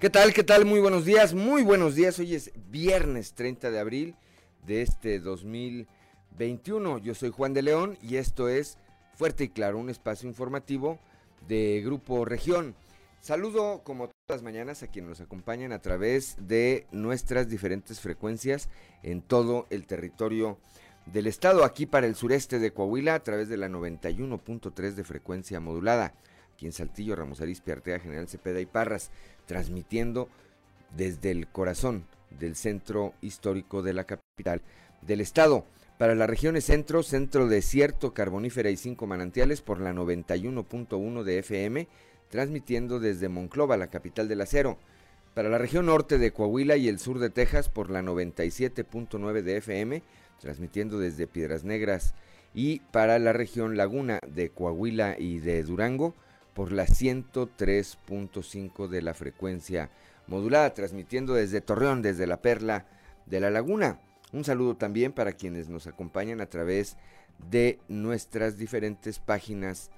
¿Qué tal? ¿Qué tal? Muy buenos días, muy buenos días. Hoy es viernes 30 de abril de este 2021. Yo soy Juan de León y esto es Fuerte y Claro, un espacio informativo de Grupo Región. Saludo como todas las mañanas a quienes nos acompañan a través de nuestras diferentes frecuencias en todo el territorio del estado, aquí para el sureste de Coahuila a través de la 91.3 de frecuencia modulada aquí en Saltillo, Ramos Arizpe, Artea, General Cepeda y Parras, transmitiendo desde el corazón del centro histórico de la capital del estado. Para las regiones centro, centro desierto, carbonífera y cinco manantiales por la 91.1 de FM, transmitiendo desde Monclova, la capital del acero. Para la región norte de Coahuila y el sur de Texas por la 97.9 de FM, transmitiendo desde Piedras Negras. Y para la región Laguna de Coahuila y de Durango por la 103.5 de la frecuencia modulada, transmitiendo desde Torreón, desde la Perla de la Laguna. Un saludo también para quienes nos acompañan a través de nuestras diferentes páginas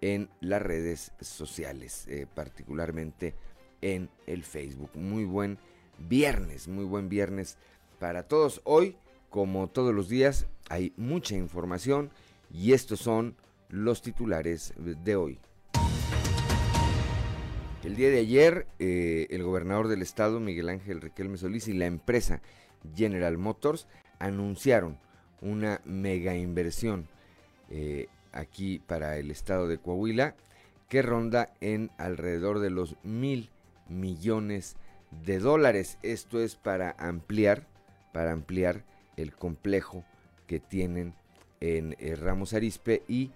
en las redes sociales, eh, particularmente en el Facebook. Muy buen viernes, muy buen viernes para todos. Hoy, como todos los días, hay mucha información y estos son los titulares de hoy. El día de ayer, eh, el gobernador del estado, Miguel Ángel Riquelme Solís, y la empresa General Motors anunciaron una mega inversión eh, aquí para el estado de Coahuila que ronda en alrededor de los mil millones de dólares. Esto es para ampliar, para ampliar el complejo que tienen en eh, Ramos Arispe y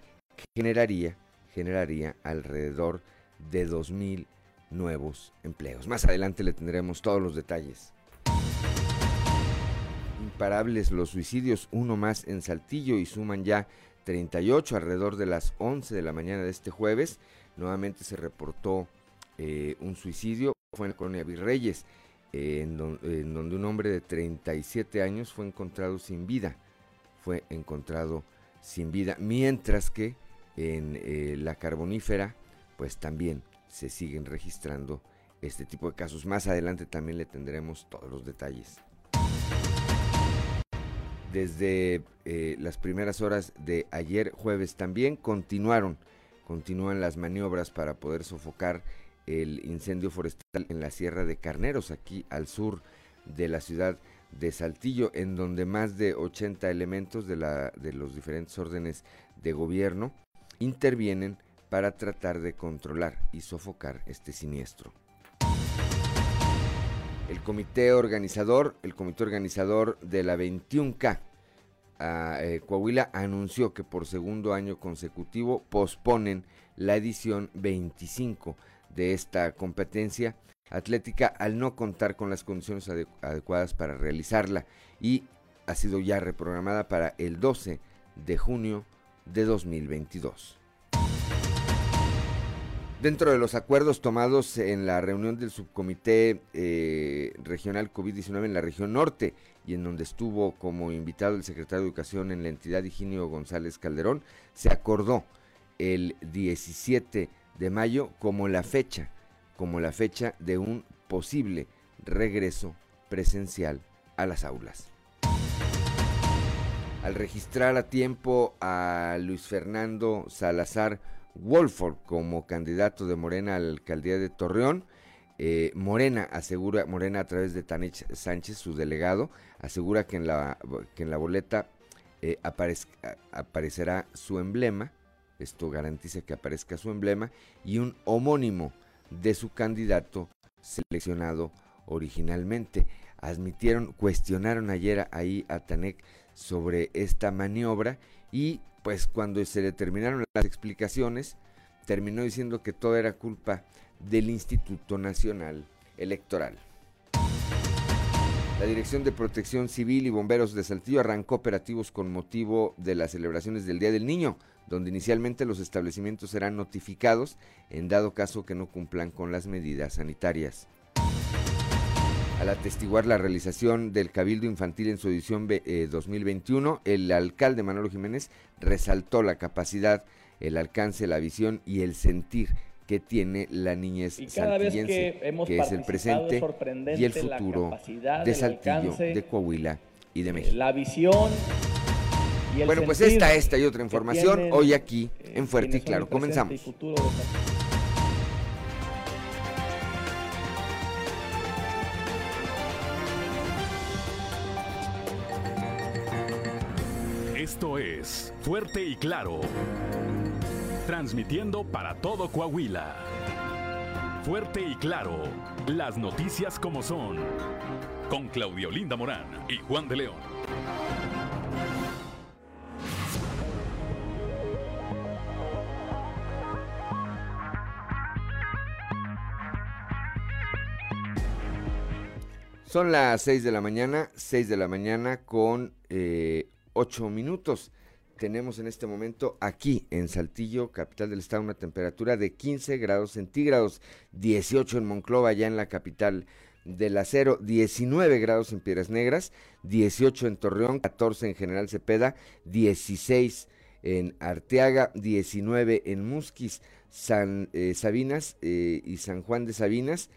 generaría, generaría alrededor de dos mil nuevos empleos. Más adelante le tendremos todos los detalles. Imparables los suicidios, uno más en Saltillo y suman ya 38 alrededor de las 11 de la mañana de este jueves. Nuevamente se reportó eh, un suicidio, fue en la colonia Virreyes, en, donde un hombre de 37 años fue encontrado sin vida. Fue encontrado sin vida, mientras que en eh, la carbonífera, pues también se siguen registrando este tipo de casos. Más adelante también le tendremos todos los detalles. Desde eh, las primeras horas de ayer jueves también continuaron, continúan las maniobras para poder sofocar el incendio forestal en la Sierra de Carneros, aquí al sur de la ciudad de Saltillo, en donde más de 80 elementos de, la, de los diferentes órdenes de gobierno intervienen para tratar de controlar y sofocar este siniestro. El comité organizador, el comité organizador de la 21K a, eh, Coahuila anunció que por segundo año consecutivo posponen la edición 25 de esta competencia atlética al no contar con las condiciones adecuadas para realizarla y ha sido ya reprogramada para el 12 de junio de 2022. Dentro de los acuerdos tomados en la reunión del subcomité eh, regional COVID-19 en la región norte y en donde estuvo como invitado el secretario de Educación en la entidad Higinio González Calderón, se acordó el 17 de mayo como la fecha, como la fecha de un posible regreso presencial a las aulas. Al registrar a tiempo a Luis Fernando Salazar Wolford como candidato de Morena a la alcaldía de Torreón. Eh, Morena asegura, Morena a través de Tanich Sánchez, su delegado, asegura que en la, que en la boleta eh, aparecerá su emblema, esto garantiza que aparezca su emblema, y un homónimo de su candidato seleccionado originalmente. Admitieron, cuestionaron ayer ahí a Tanek sobre esta maniobra y pues cuando se determinaron las explicaciones, terminó diciendo que todo era culpa del Instituto Nacional Electoral. La Dirección de Protección Civil y Bomberos de Saltillo arrancó operativos con motivo de las celebraciones del Día del Niño, donde inicialmente los establecimientos serán notificados en dado caso que no cumplan con las medidas sanitarias. Al atestiguar la realización del Cabildo Infantil en su edición 2021, eh, el alcalde Manolo Jiménez resaltó la capacidad, el alcance, la visión y el sentir que tiene la niñez y que, es el presente y el futuro de Saltillo, de Coahuila y de México. La visión y el Bueno, pues esta, esta y otra información hoy aquí en eh, Fuerte y Claro. Comenzamos. Fuerte y Claro. Transmitiendo para todo Coahuila. Fuerte y Claro. Las noticias como son. Con Claudio Linda Morán y Juan de León. Son las 6 de la mañana, 6 de la mañana con eh, 8 minutos. Tenemos en este momento aquí en Saltillo, capital del estado, una temperatura de 15 grados centígrados, 18 en Monclova, ya en la capital del acero, 19 grados en Piedras Negras, 18 en Torreón, 14 en General Cepeda, 16 en Arteaga, 19 en Musquis, San eh, Sabinas eh, y San Juan de Sabinas,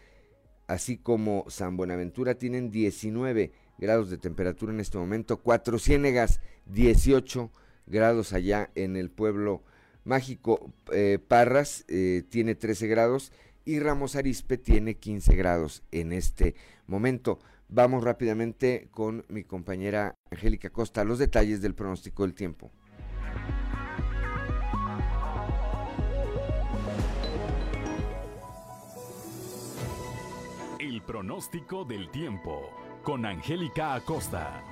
así como San Buenaventura tienen 19 grados de temperatura en este momento, Cuatro Ciénegas 18 grados allá en el pueblo mágico, eh, Parras eh, tiene 13 grados y Ramos Arispe tiene 15 grados en este momento. Vamos rápidamente con mi compañera Angélica Costa, los detalles del pronóstico del tiempo. El pronóstico del tiempo con Angélica Acosta.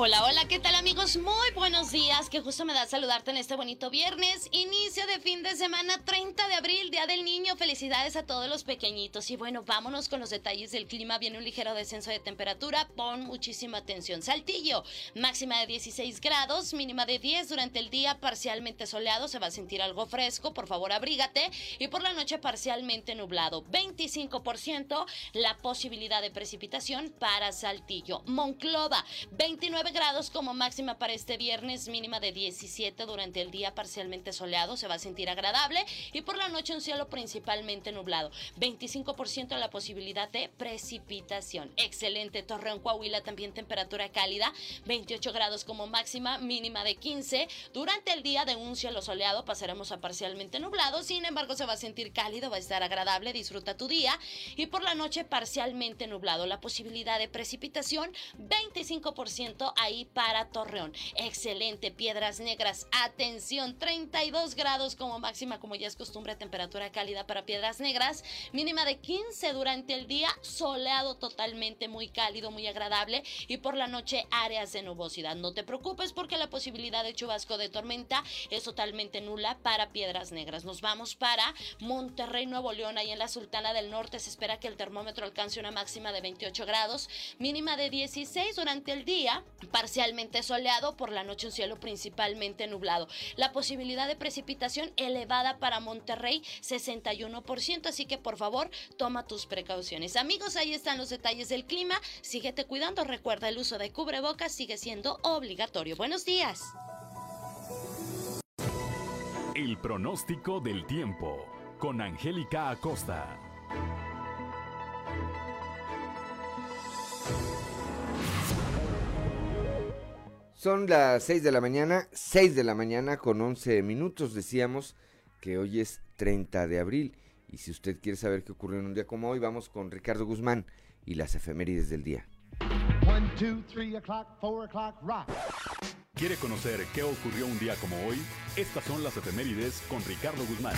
Hola, hola, ¿qué tal amigos? Muy buenos días, que justo me da saludarte en este bonito viernes, inicio de fin de semana 30 de abril, Día del Niño, felicidades a todos los pequeñitos. Y bueno, vámonos con los detalles del clima, viene un ligero descenso de temperatura, pon muchísima atención, Saltillo, máxima de 16 grados, mínima de 10 durante el día, parcialmente soleado, se va a sentir algo fresco, por favor abrígate. Y por la noche parcialmente nublado, 25% la posibilidad de precipitación para Saltillo, Monclova, 29 grados como máxima para este viernes, mínima de 17 durante el día parcialmente soleado, se va a sentir agradable y por la noche un cielo principalmente nublado. 25% la posibilidad de precipitación. Excelente. Torreón, Coahuila también temperatura cálida, 28 grados como máxima, mínima de 15. Durante el día de un cielo soleado pasaremos a parcialmente nublado, sin embargo se va a sentir cálido, va a estar agradable, disfruta tu día y por la noche parcialmente nublado. La posibilidad de precipitación 25% ahí para Torreón. Excelente, Piedras Negras. Atención, 32 grados como máxima, como ya es costumbre, temperatura cálida para Piedras Negras. Mínima de 15 durante el día, soleado totalmente, muy cálido, muy agradable. Y por la noche, áreas de nubosidad. No te preocupes porque la posibilidad de chubasco de tormenta es totalmente nula para Piedras Negras. Nos vamos para Monterrey, Nuevo León, ahí en la Sultana del Norte. Se espera que el termómetro alcance una máxima de 28 grados, mínima de 16 durante el día parcialmente soleado, por la noche un cielo principalmente nublado. La posibilidad de precipitación elevada para Monterrey, 61%, así que por favor toma tus precauciones. Amigos, ahí están los detalles del clima, síguete cuidando, recuerda el uso de cubrebocas sigue siendo obligatorio. Buenos días. El pronóstico del tiempo con Angélica Acosta. Son las 6 de la mañana, 6 de la mañana con 11 minutos. Decíamos que hoy es 30 de abril. Y si usted quiere saber qué ocurrió en un día como hoy, vamos con Ricardo Guzmán y las efemérides del día. ¿Quiere conocer qué ocurrió un día como hoy? Estas son las efemérides con Ricardo Guzmán.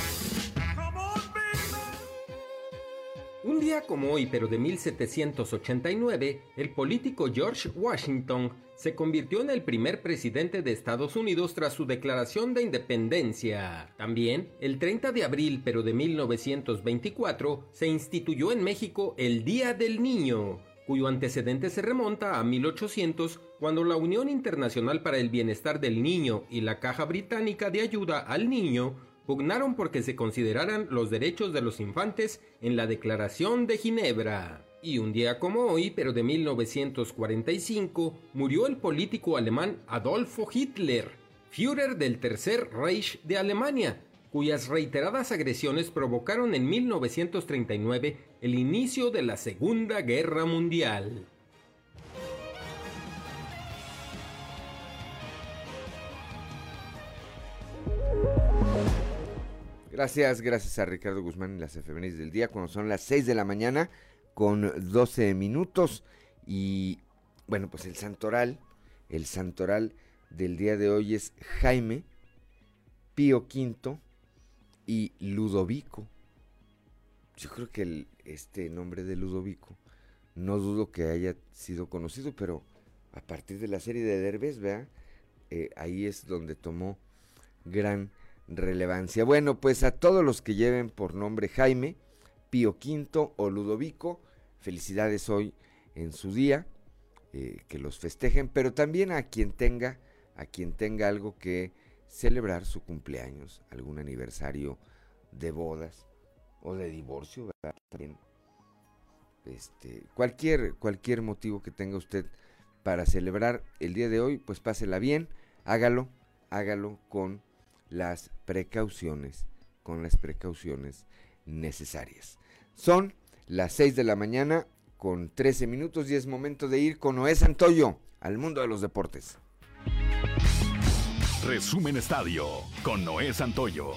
Un día como hoy, pero de 1789, el político George Washington se convirtió en el primer presidente de Estados Unidos tras su declaración de independencia. También, el 30 de abril, pero de 1924, se instituyó en México el Día del Niño, cuyo antecedente se remonta a 1800, cuando la Unión Internacional para el Bienestar del Niño y la Caja Británica de Ayuda al Niño pugnaron porque se consideraran los derechos de los infantes en la Declaración de Ginebra. Y un día como hoy, pero de 1945, murió el político alemán Adolfo Hitler, Führer del Tercer Reich de Alemania, cuyas reiteradas agresiones provocaron en 1939 el inicio de la Segunda Guerra Mundial. Gracias, gracias a Ricardo Guzmán en las efemérides del día, cuando son las 6 de la mañana con 12 minutos. Y bueno, pues el santoral, el santoral del día de hoy es Jaime, Pío V y Ludovico. Yo creo que este nombre de Ludovico, no dudo que haya sido conocido, pero a partir de la serie de Derbez, vea, eh, ahí es donde tomó gran relevancia. Bueno, pues a todos los que lleven por nombre Jaime, Pío V o Ludovico, felicidades hoy en su día, eh, que los festejen, pero también a quien tenga, a quien tenga algo que celebrar su cumpleaños, algún aniversario de bodas o de divorcio, ¿verdad? Este, cualquier, cualquier motivo que tenga usted para celebrar el día de hoy, pues pásela bien, hágalo, hágalo con las precauciones, con las precauciones necesarias. Son las 6 de la mañana con 13 minutos y es momento de ir con Noé Santoyo al mundo de los deportes. Resumen Estadio con Noé Santoyo.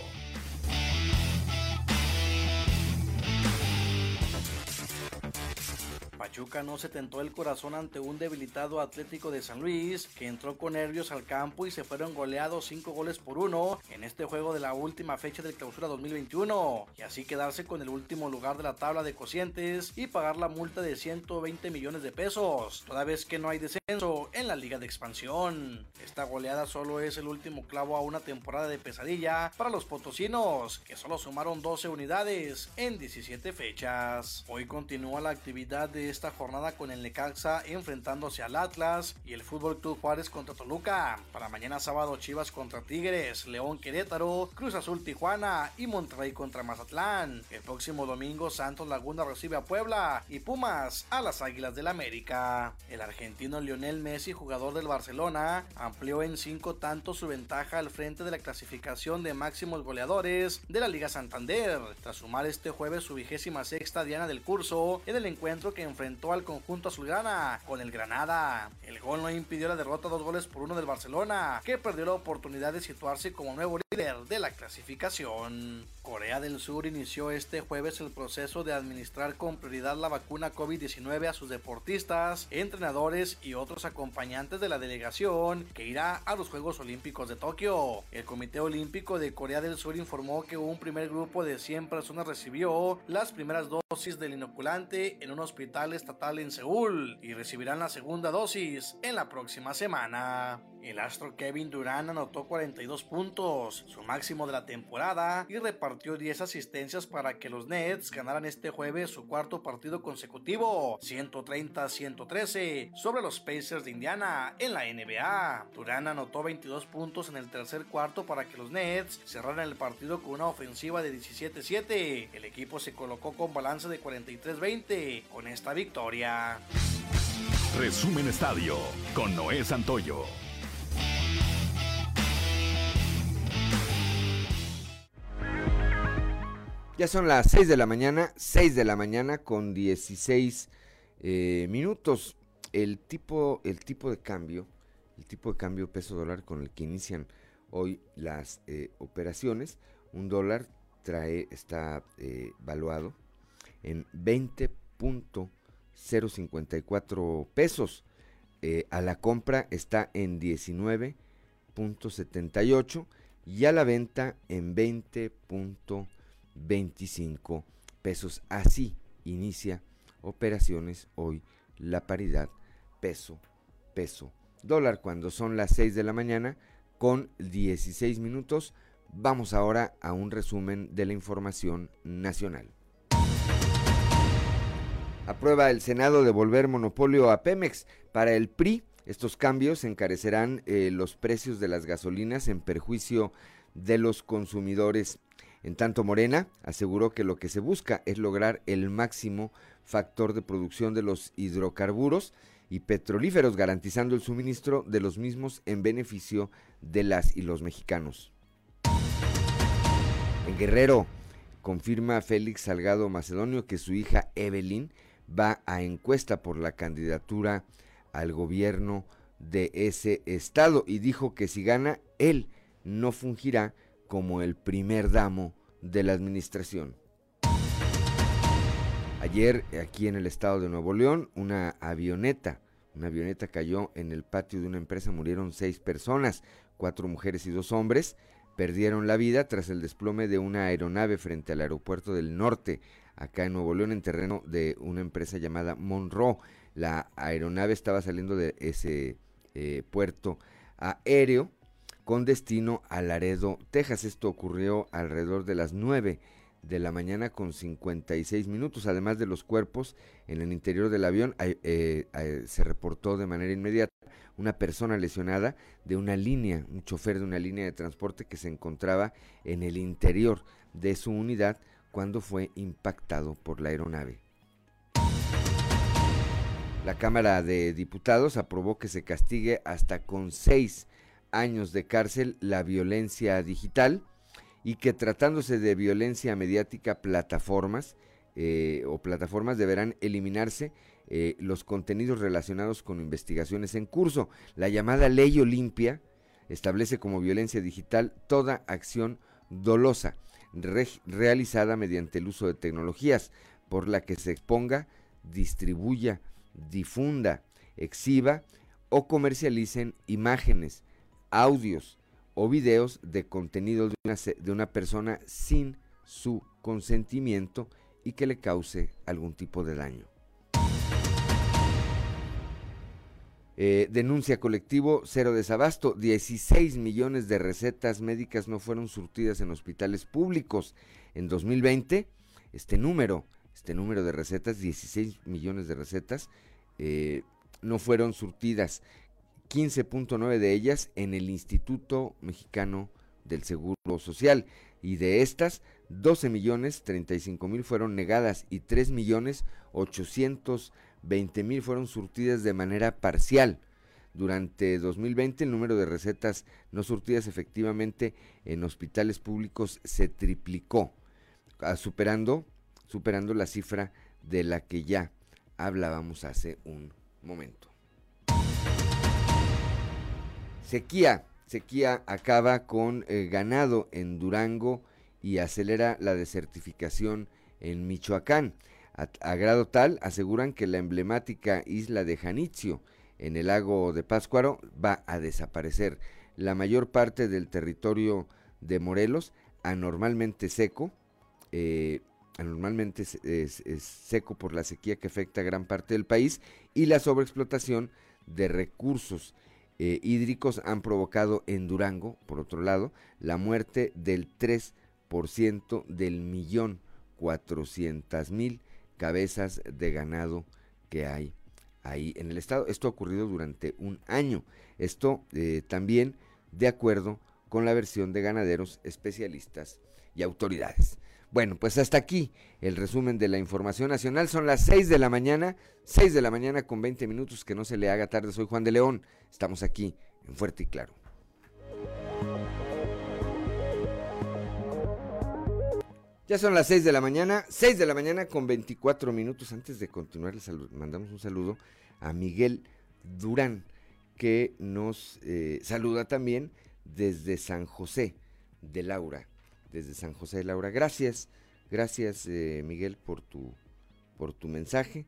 Pachuca no se tentó el corazón ante un debilitado Atlético de San Luis, que entró con nervios al campo y se fueron goleados 5 goles por 1 en este juego de la última fecha del clausura 2021, y así quedarse con el último lugar de la tabla de cocientes y pagar la multa de 120 millones de pesos, toda vez que no hay descenso en la liga de expansión. Esta goleada solo es el último clavo a una temporada de pesadilla para los potosinos, que solo sumaron 12 unidades en 17 fechas. Hoy continúa la actividad de esta jornada con el Necaxa enfrentándose al Atlas y el Fútbol Club Juárez contra Toluca. Para mañana sábado Chivas contra Tigres, León Querétaro, Cruz Azul Tijuana y Monterrey contra Mazatlán. El próximo domingo Santos Laguna recibe a Puebla y Pumas a las Águilas del América. El argentino Lionel Messi, jugador del Barcelona, amplió en cinco tantos su ventaja al frente de la clasificación de máximos goleadores de la Liga Santander, tras sumar este jueves su vigésima sexta diana del curso en el encuentro que enfrentó al conjunto azulgrana con el Granada. El gol no impidió la derrota dos goles por uno del Barcelona, que perdió la oportunidad de situarse como nuevo líder de la clasificación. Corea del Sur inició este jueves el proceso de administrar con prioridad la vacuna COVID-19 a sus deportistas, entrenadores y otros acompañantes de la delegación que irá a los Juegos Olímpicos de Tokio. El Comité Olímpico de Corea del Sur informó que un primer grupo de 100 personas recibió las primeras dosis del inoculante en un hospital estatal en Seúl y recibirán la segunda dosis en la próxima semana. El astro Kevin Durant anotó 42 puntos, su máximo de la temporada, y repartió 10 asistencias para que los Nets ganaran este jueves su cuarto partido consecutivo, 130-113, sobre los Pacers de Indiana en la NBA. Durant anotó 22 puntos en el tercer cuarto para que los Nets cerraran el partido con una ofensiva de 17-7. El equipo se colocó con balance de 43-20 con esta victoria. Resumen Estadio con Noé Santoyo. Ya son las 6 de la mañana, 6 de la mañana con 16 eh, minutos. El tipo, el tipo de cambio, el tipo peso dólar con el que inician hoy las eh, operaciones, un dólar trae, está eh, valuado en 20.054 pesos. a la compra está en 19.78 y a la venta en 20.78 25 pesos. Así inicia operaciones hoy la paridad peso, peso, dólar cuando son las 6 de la mañana con 16 minutos. Vamos ahora a un resumen de la información nacional. Aprueba el Senado devolver monopolio a Pemex. Para el PRI, estos cambios encarecerán eh, los precios de las gasolinas en perjuicio de los consumidores En tanto, Morena aseguró que lo que se busca es lograr el máximo factor de producción de los hidrocarburos y petrolíferos, garantizando el suministro de los mismos en beneficio de las y los mexicanos. En Guerrero, confirma Félix Salgado Macedonio que su hija Evelyn va a encuesta por la candidatura al gobierno de ese estado y dijo que si gana, él no fungirá como el primer damo de la administración. Ayer, aquí en el estado de Nuevo León, una avioneta, una avioneta cayó en el patio de una empresa, murieron seis personas, cuatro mujeres y dos hombres, perdieron la vida tras el desplome de una aeronave frente al aeropuerto del norte, acá en Nuevo León, en terreno de una empresa llamada Monroe. La aeronave estaba saliendo de ese eh, puerto aéreo con destino a Laredo, Texas. Esto ocurrió alrededor de las 9 de la mañana con 56 minutos. Además de los cuerpos en el interior del avión, eh, se reportó de manera inmediata una persona lesionada de una línea, un chofer de una línea de transporte que se encontraba en el interior de su unidad cuando fue impactado por la aeronave. La Cámara de Diputados aprobó que se castigue hasta con seis años de cárcel la violencia digital y que tratándose de violencia mediática, plataformas eh, o plataformas deberán eliminarse eh, los contenidos relacionados con investigaciones en curso. La llamada ley Olimpia establece como violencia digital toda acción dolosa realizada mediante el uso de tecnologías por la que se exponga, distribuya, difunda, exhiba o comercialicen imágenes, audios o videos de contenido de una, persona sin su consentimiento y que le cause algún tipo de daño. Eh, denuncia colectivo cero desabasto. 16 millones de recetas médicas no fueron surtidas en hospitales públicos. En 2020, este número, este número de recetas, 16 millones de recetas, eh, no fueron surtidas. 15.9 de ellas en el Instituto Mexicano del Seguro Social. Y de estas, 12 millones 35 mil fueron negadas y 3 millones 800 20 mil fueron surtidas de manera parcial. Durante 2020 el número de recetas no surtidas efectivamente en hospitales públicos se triplicó, ah, superando, superando la cifra de la que ya hablábamos hace un momento. Sequía. Sequía acaba con eh, ganado en Durango y acelera la desertificación en Michoacán. A, grado tal, aseguran que la emblemática isla de Janitzio, en el lago de Páscuaro, va a desaparecer. La mayor parte del territorio de Morelos, anormalmente seco, eh, anormalmente es, seco por la sequía que afecta a gran parte del país y la sobreexplotación de recursos eh, hídricos han provocado en Durango, por otro lado, la muerte del 3% del millón cuatrocientas mil cabezas de ganado que hay ahí en el estado. Esto ha ocurrido durante un año. Esto eh, también de acuerdo con la versión de ganaderos, especialistas y autoridades. Bueno, pues hasta aquí el resumen de la información nacional. Son las 6 de la mañana, 6 de la mañana con 20 minutos, que no se le haga tarde. Soy Juan de León. Estamos aquí en Fuerte y Claro. Ya son las 6 de la mañana, 6 de la mañana con 24 minutos. Antes de continuar, les mandamos un saludo a Miguel Durán, que nos eh, saluda también desde San José de Laura. Desde San José de Laura. Gracias, gracias eh, Miguel por tu, por tu mensaje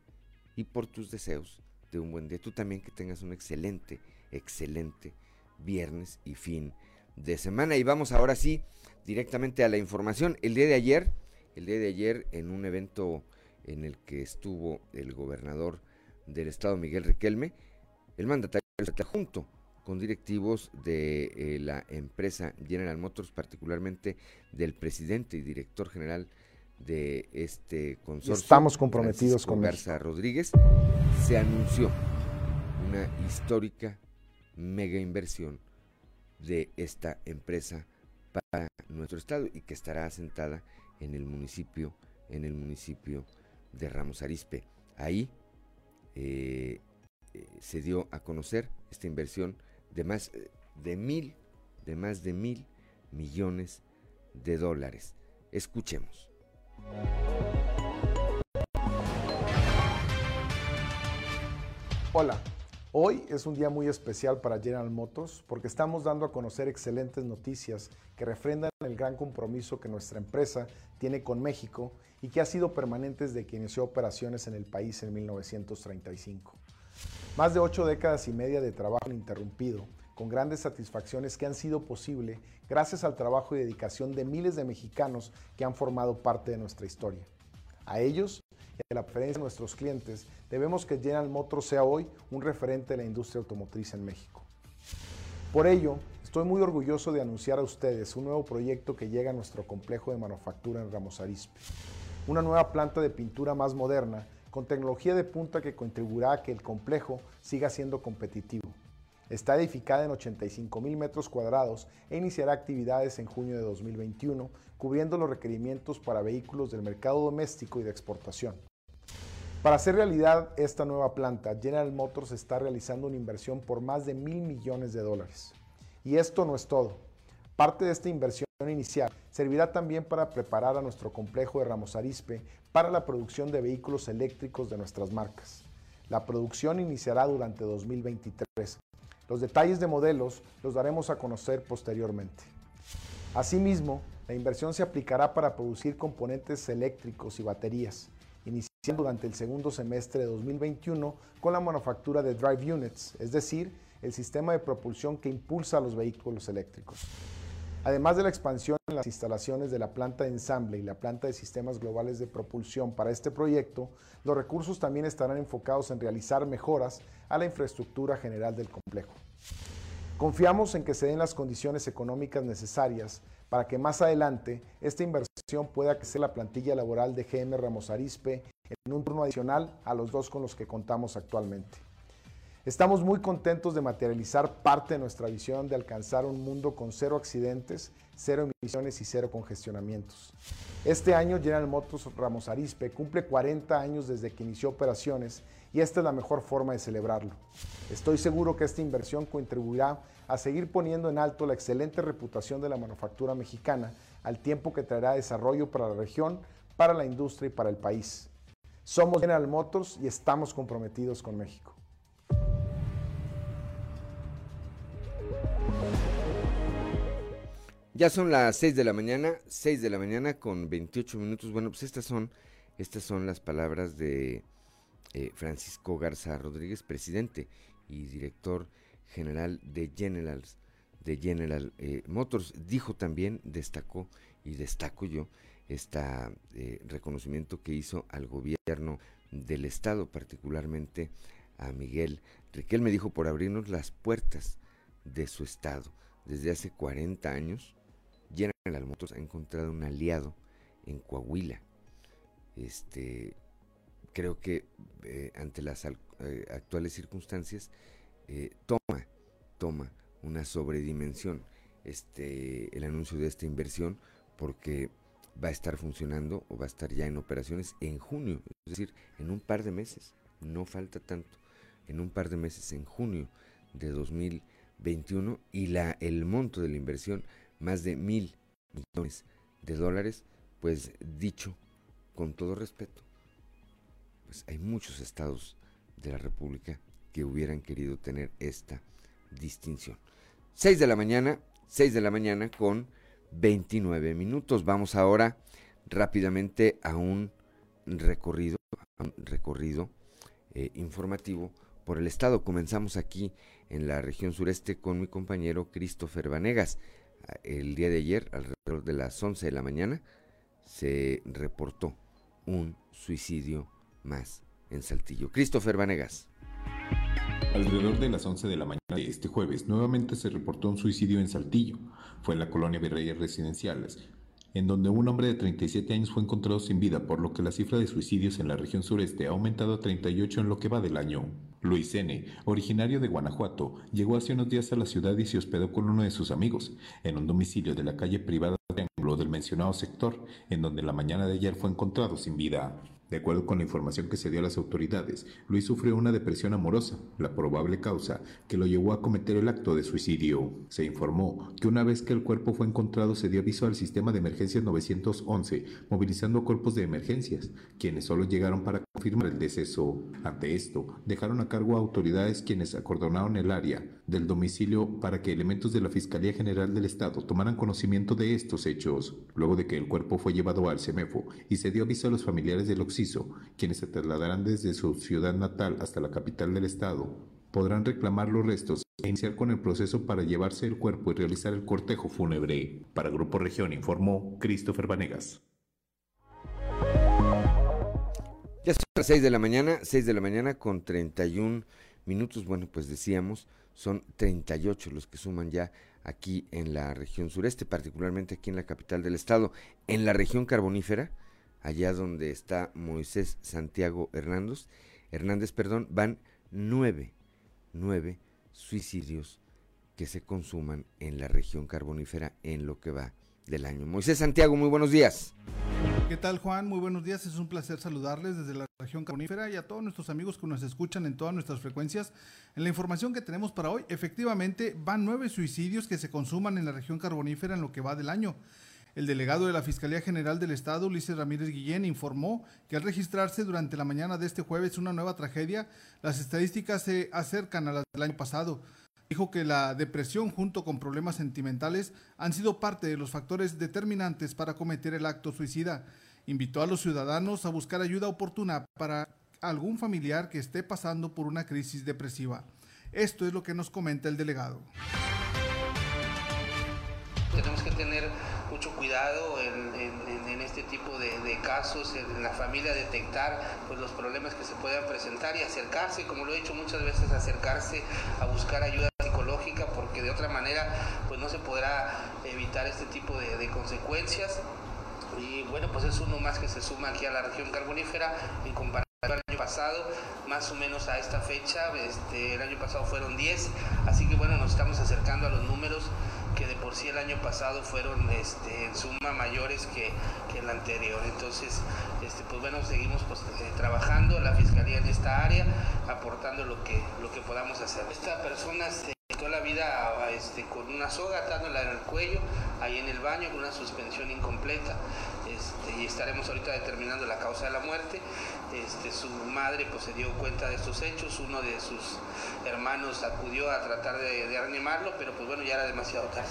y por tus deseos de un buen día. Tú también que tengas un excelente, excelente viernes y fin de semana. Y vamos ahora sí directamente a la información. El día de ayer, el día de ayer en un evento en el que estuvo el gobernador del estado Miguel Riquelme, el mandatario está junto con directivos de eh, la empresa General Motors, particularmente del presidente y director general de este consorcio. Estamos comprometidos con Garza Rodríguez. Se anunció una histórica mega inversión de esta empresa para nuestro estado y que estará asentada en el municipio, en el municipio de Ramos Arispe. Ahí eh, eh, se dio a conocer esta inversión de más de mil, de más de mil millones de dólares. Escuchemos. Hola, hoy es un día muy especial para General Motors porque estamos dando a conocer excelentes noticias que refrendan el gran compromiso que nuestra empresa tiene con México y que ha sido permanente desde que inició operaciones en el país en 1935. Más de ocho décadas y media de trabajo ininterrumpido, con grandes satisfacciones que han sido posible gracias al trabajo y dedicación de miles de mexicanos que han formado parte de nuestra historia. A ellos y a la preferencia de nuestros clientes, debemos que General Motors sea hoy un referente de la industria automotriz en México. Por ello, estoy muy orgulloso de anunciar a ustedes un nuevo proyecto que llega a nuestro complejo de manufactura en Ramos Arizpe. Una nueva planta de pintura más moderna, con tecnología de punta que contribuirá a que el complejo siga siendo competitivo. Está edificada en 85 mil metros cuadrados e iniciará actividades en junio de 2021, cubriendo los requerimientos para vehículos del mercado doméstico y de exportación. Para hacer realidad esta nueva planta, General Motors está realizando una inversión por más de mil millones de dólares. Y esto no es todo. Parte de esta inversión inicial servirá también para preparar a nuestro complejo de Ramos Arispe para la producción de vehículos eléctricos de nuestras marcas. La producción iniciará durante 2023. Los detalles de modelos los daremos a conocer posteriormente. Asimismo, la inversión se aplicará para producir componentes eléctricos y baterías, iniciando durante el segundo semestre de 2021 con la manufactura de Drive Units, es decir, el sistema de propulsión que impulsa los vehículos eléctricos. Además de la expansión en las instalaciones de la planta de ensamble y la planta de sistemas globales de propulsión para este proyecto, los recursos también estarán enfocados en realizar mejoras a la infraestructura general del complejo. Confiamos en que se den las condiciones económicas necesarias para que más adelante esta inversión pueda crecer la plantilla laboral de GM Ramos Arispe en un turno adicional a los dos con los que contamos actualmente. Estamos muy contentos de materializar parte de nuestra visión de alcanzar un mundo con cero accidentes, cero emisiones y cero congestionamientos. Este año General Motors Ramos Arispe cumple 40 años desde que inició operaciones y esta es la mejor forma de celebrarlo. Estoy seguro que esta inversión contribuirá a seguir poniendo en alto la excelente reputación de la manufactura mexicana al tiempo que traerá desarrollo para la región, para la industria y para el país. Somos General Motors y estamos comprometidos con México. Ya son las 6 de la mañana, 6 de la mañana con 28 minutos. Bueno, pues estas son, estas son las palabras de eh, Francisco Garza Rodríguez, presidente y director general de General, de General eh, Motors. Dijo también, destacó y destaco yo, este reconocimiento que hizo al gobierno del estado, particularmente a Miguel Riquel, me dijo por abrirnos las puertas de su estado. Desde hace 40 años, General Motors ha encontrado un aliado en Coahuila. Este, creo que eh, ante las eh, actuales circunstancias eh, toma, toma una sobredimensión este, el anuncio de esta inversión porque va a estar funcionando o va a estar ya en operaciones en junio, es decir, en un par de meses, no falta tanto, en un par de meses, en junio de 2021 y la, el monto de la inversión, más de mil millones de dólares, pues dicho con todo respeto, pues hay muchos estados de la República que hubieran querido tener esta distinción. 6 de la mañana, 6 de la mañana con 29 minutos. Vamos ahora rápidamente a un recorrido, recorrido eh, informativo por el estado. Comenzamos aquí en la región sureste con mi compañero Christopher Vanegas. El día de ayer, alrededor de las 11 de la mañana, se reportó un suicidio más en Saltillo. Christopher Vanegas. Alrededor de las 11 de la mañana de este jueves, nuevamente se reportó un suicidio en Saltillo. Fue en la colonia Virreyes Residenciales. en donde un hombre de 37 años fue encontrado sin vida, por lo que la cifra de suicidios en la región sureste ha aumentado a 38 en lo que va del año. Luis N., originario de Guanajuato, llegó hace unos días a la ciudad y se hospedó con uno de sus amigos en un domicilio de la calle privada Triángulo del mencionado sector, en donde la mañana de ayer fue encontrado sin vida. De acuerdo con la información que se dio a las autoridades, Luis sufrió una depresión amorosa, la probable causa que lo llevó a cometer el acto de suicidio. Se informó que una vez que el cuerpo fue encontrado se dio aviso al sistema de emergencias 911, movilizando cuerpos de emergencias, quienes solo llegaron para confirmar el deceso. Ante esto, dejaron a cargo a autoridades quienes acordonaron el área del domicilio para que elementos de la Fiscalía General del Estado tomaran conocimiento de estos hechos. Luego de que el cuerpo fue llevado al CEMEFO y se dio aviso a los familiares del quienes se trasladarán desde su ciudad natal hasta la capital del estado, podrán reclamar los restos e iniciar con el proceso para llevarse el cuerpo y realizar el cortejo fúnebre. Para Grupo Región informó Christopher Vanegas. Ya son las 6 de la mañana, 6 de la mañana con 31 minutos. Bueno, pues decíamos, son 38 los que suman ya aquí en la región sureste, particularmente aquí en la capital del estado. En la región carbonífera, allá donde está Moisés Santiago Hernández, Hernández, perdón, van nueve, nueve suicidios que se consuman en la región carbonífera en lo que va del año. Moisés Santiago, muy buenos días. ¿Qué tal Juan? Muy buenos días, es un placer saludarles desde la región carbonífera y a todos nuestros amigos que nos escuchan en todas nuestras frecuencias. En la información que tenemos para hoy, efectivamente van nueve suicidios que se consuman en la región carbonífera en lo que va del año. El delegado de la Fiscalía General del Estado, Ulises Ramírez Guillén, informó que al registrarse durante la mañana de este jueves una nueva tragedia, las estadísticas se acercan a las del año pasado. Dijo que la depresión junto con problemas sentimentales han sido parte de los factores determinantes para cometer el acto suicida. Invitó a los ciudadanos a buscar ayuda oportuna para algún familiar que esté pasando por una crisis depresiva. Esto es lo que nos comenta el delegado. Tenemos que tener mucho cuidado en, este tipo de, casos, en la familia detectar pues, los problemas que se puedan presentar y acercarse, como lo he dicho muchas veces, acercarse a buscar ayuda psicológica porque de otra manera pues no se podrá evitar este tipo de, consecuencias. Y bueno pues es uno más que se suma aquí a la región carbonífera en comparación al año pasado, más o menos a esta fecha, este, el año pasado fueron 10, así que bueno, nos estamos acercando a los números que de por sí el año pasado fueron este, en suma mayores que, el anterior. Entonces, este, pues bueno, seguimos pues, eh, trabajando la Fiscalía en esta área, aportando lo que, lo que podamos hacer. Esta persona se quitó la vida este, con una soga atándola en el cuello, ahí en el baño, con una suspensión incompleta. Este, y estaremos ahorita determinando la causa de la muerte. Este, su madre pues, se dio cuenta de estos hechos, uno de sus hermanos acudió a tratar de, de reanimarlo, pero pues bueno, ya era demasiado tarde.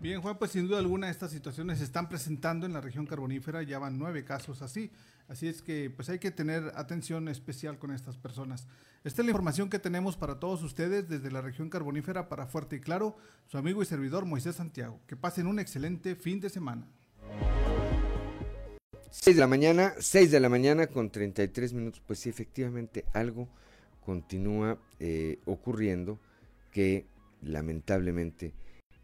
Bien, Juan, pues sin duda alguna estas situaciones se están presentando en la región carbonífera, ya van nueve casos así, así es que pues hay que tener atención especial con estas personas. Esta es la información que tenemos para todos ustedes desde la región carbonífera para Fuerte y Claro, su amigo y servidor Moisés Santiago. Que pasen un excelente fin de semana. 6 de la mañana, 6 de la mañana con 33 minutos, pues sí, efectivamente algo continúa eh, ocurriendo que lamentablemente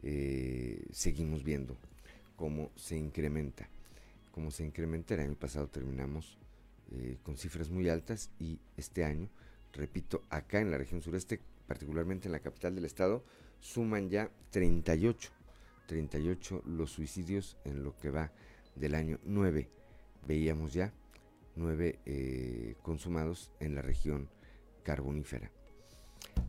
eh, seguimos viendo cómo se incrementa. Cómo se incrementa. El año pasado terminamos eh, con cifras muy altas y este año, repito, acá en la región sureste, particularmente en la capital del estado, suman ya 38. 38 los suicidios en lo que va del año 9. Veíamos ya 9 eh, consumados en la región carbonífera.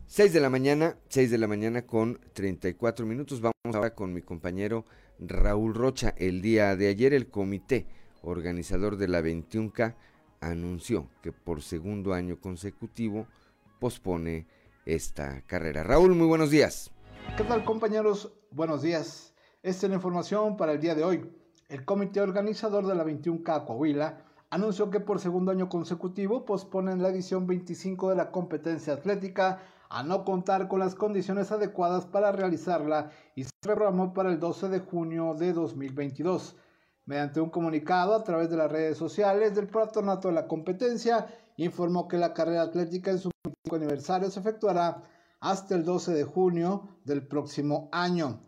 6 de la mañana, 6 de la mañana con 34 minutos. Vamos ahora con mi compañero Raúl Rocha. El día de ayer el comité organizador de la 21K anunció que por segundo año consecutivo pospone esta carrera. Raúl, muy buenos días. ¿Qué tal compañeros? Buenos días. Esta es la información para el día de hoy. El comité organizador de la 21K Coahuila anunció que por segundo año consecutivo posponen la edición 25 de la competencia atlética a no contar con las condiciones adecuadas para realizarla y se programó para el 12 de junio de 2022. Mediante un comunicado a través de las redes sociales del patronato de la competencia, informó que la carrera atlética en su 25 aniversario se efectuará hasta el 12 de junio del próximo año.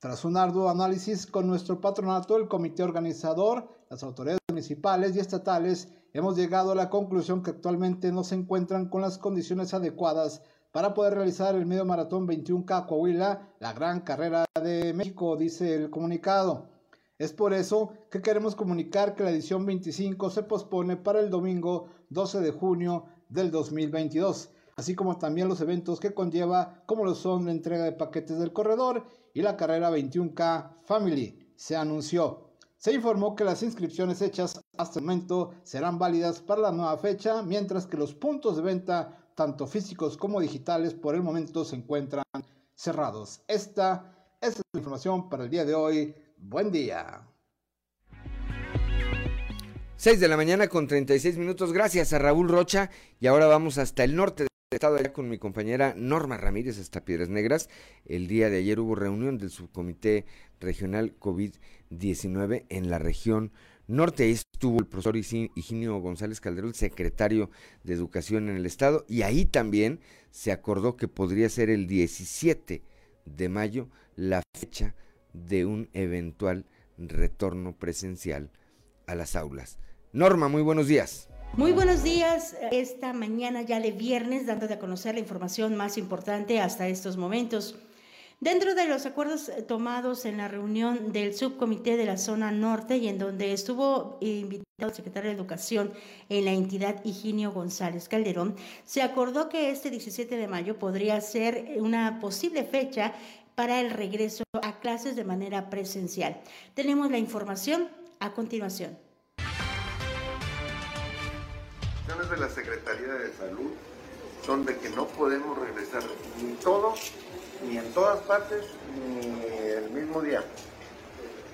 Tras un arduo análisis con nuestro patronato, el comité organizador, las autoridades municipales y estatales, hemos llegado a la conclusión que actualmente no se encuentran con las condiciones adecuadas para poder realizar el medio maratón 21K Coahuila, la gran carrera de México, dice el comunicado. Es por eso que queremos comunicar que la edición 25 se pospone para el domingo 12 de junio del 2022, así como también los eventos que conlleva, como lo son la entrega de paquetes del corredor y la carrera 21K Family. Se anunció. Se informó que las inscripciones hechas hasta el momento serán válidas para la nueva fecha, mientras que los puntos de venta tanto físicos como digitales, por el momento se encuentran cerrados. Esta es la información para el día de hoy. Buen día. 6 de la mañana con 36 minutos. Gracias a Raúl Rocha. Y ahora vamos hasta el norte del estado, allá con mi compañera Norma Ramírez, hasta Piedras Negras. El día de ayer hubo reunión del subcomité regional COVID-19 en la región norte. Estuvo el profesor Higinio González Calderón, secretario de Educación en el Estado, y ahí también se acordó que podría ser el 17 de mayo la fecha de un eventual retorno presencial a las aulas. Norma, muy buenos días. Muy buenos días, esta mañana ya de viernes, dando a conocer la información más importante hasta estos momentos. Dentro de los acuerdos eh, tomados en la reunión del subcomité de la zona norte y en donde estuvo invitado el secretario de Educación en la entidad Higinio González Calderón, se acordó que este 17 de mayo podría ser una posible fecha para el regreso a clases de manera presencial. Tenemos la información a continuación. de la Secretaría de Salud son de que no podemos regresar ni todo ni en todas partes, ni el mismo día.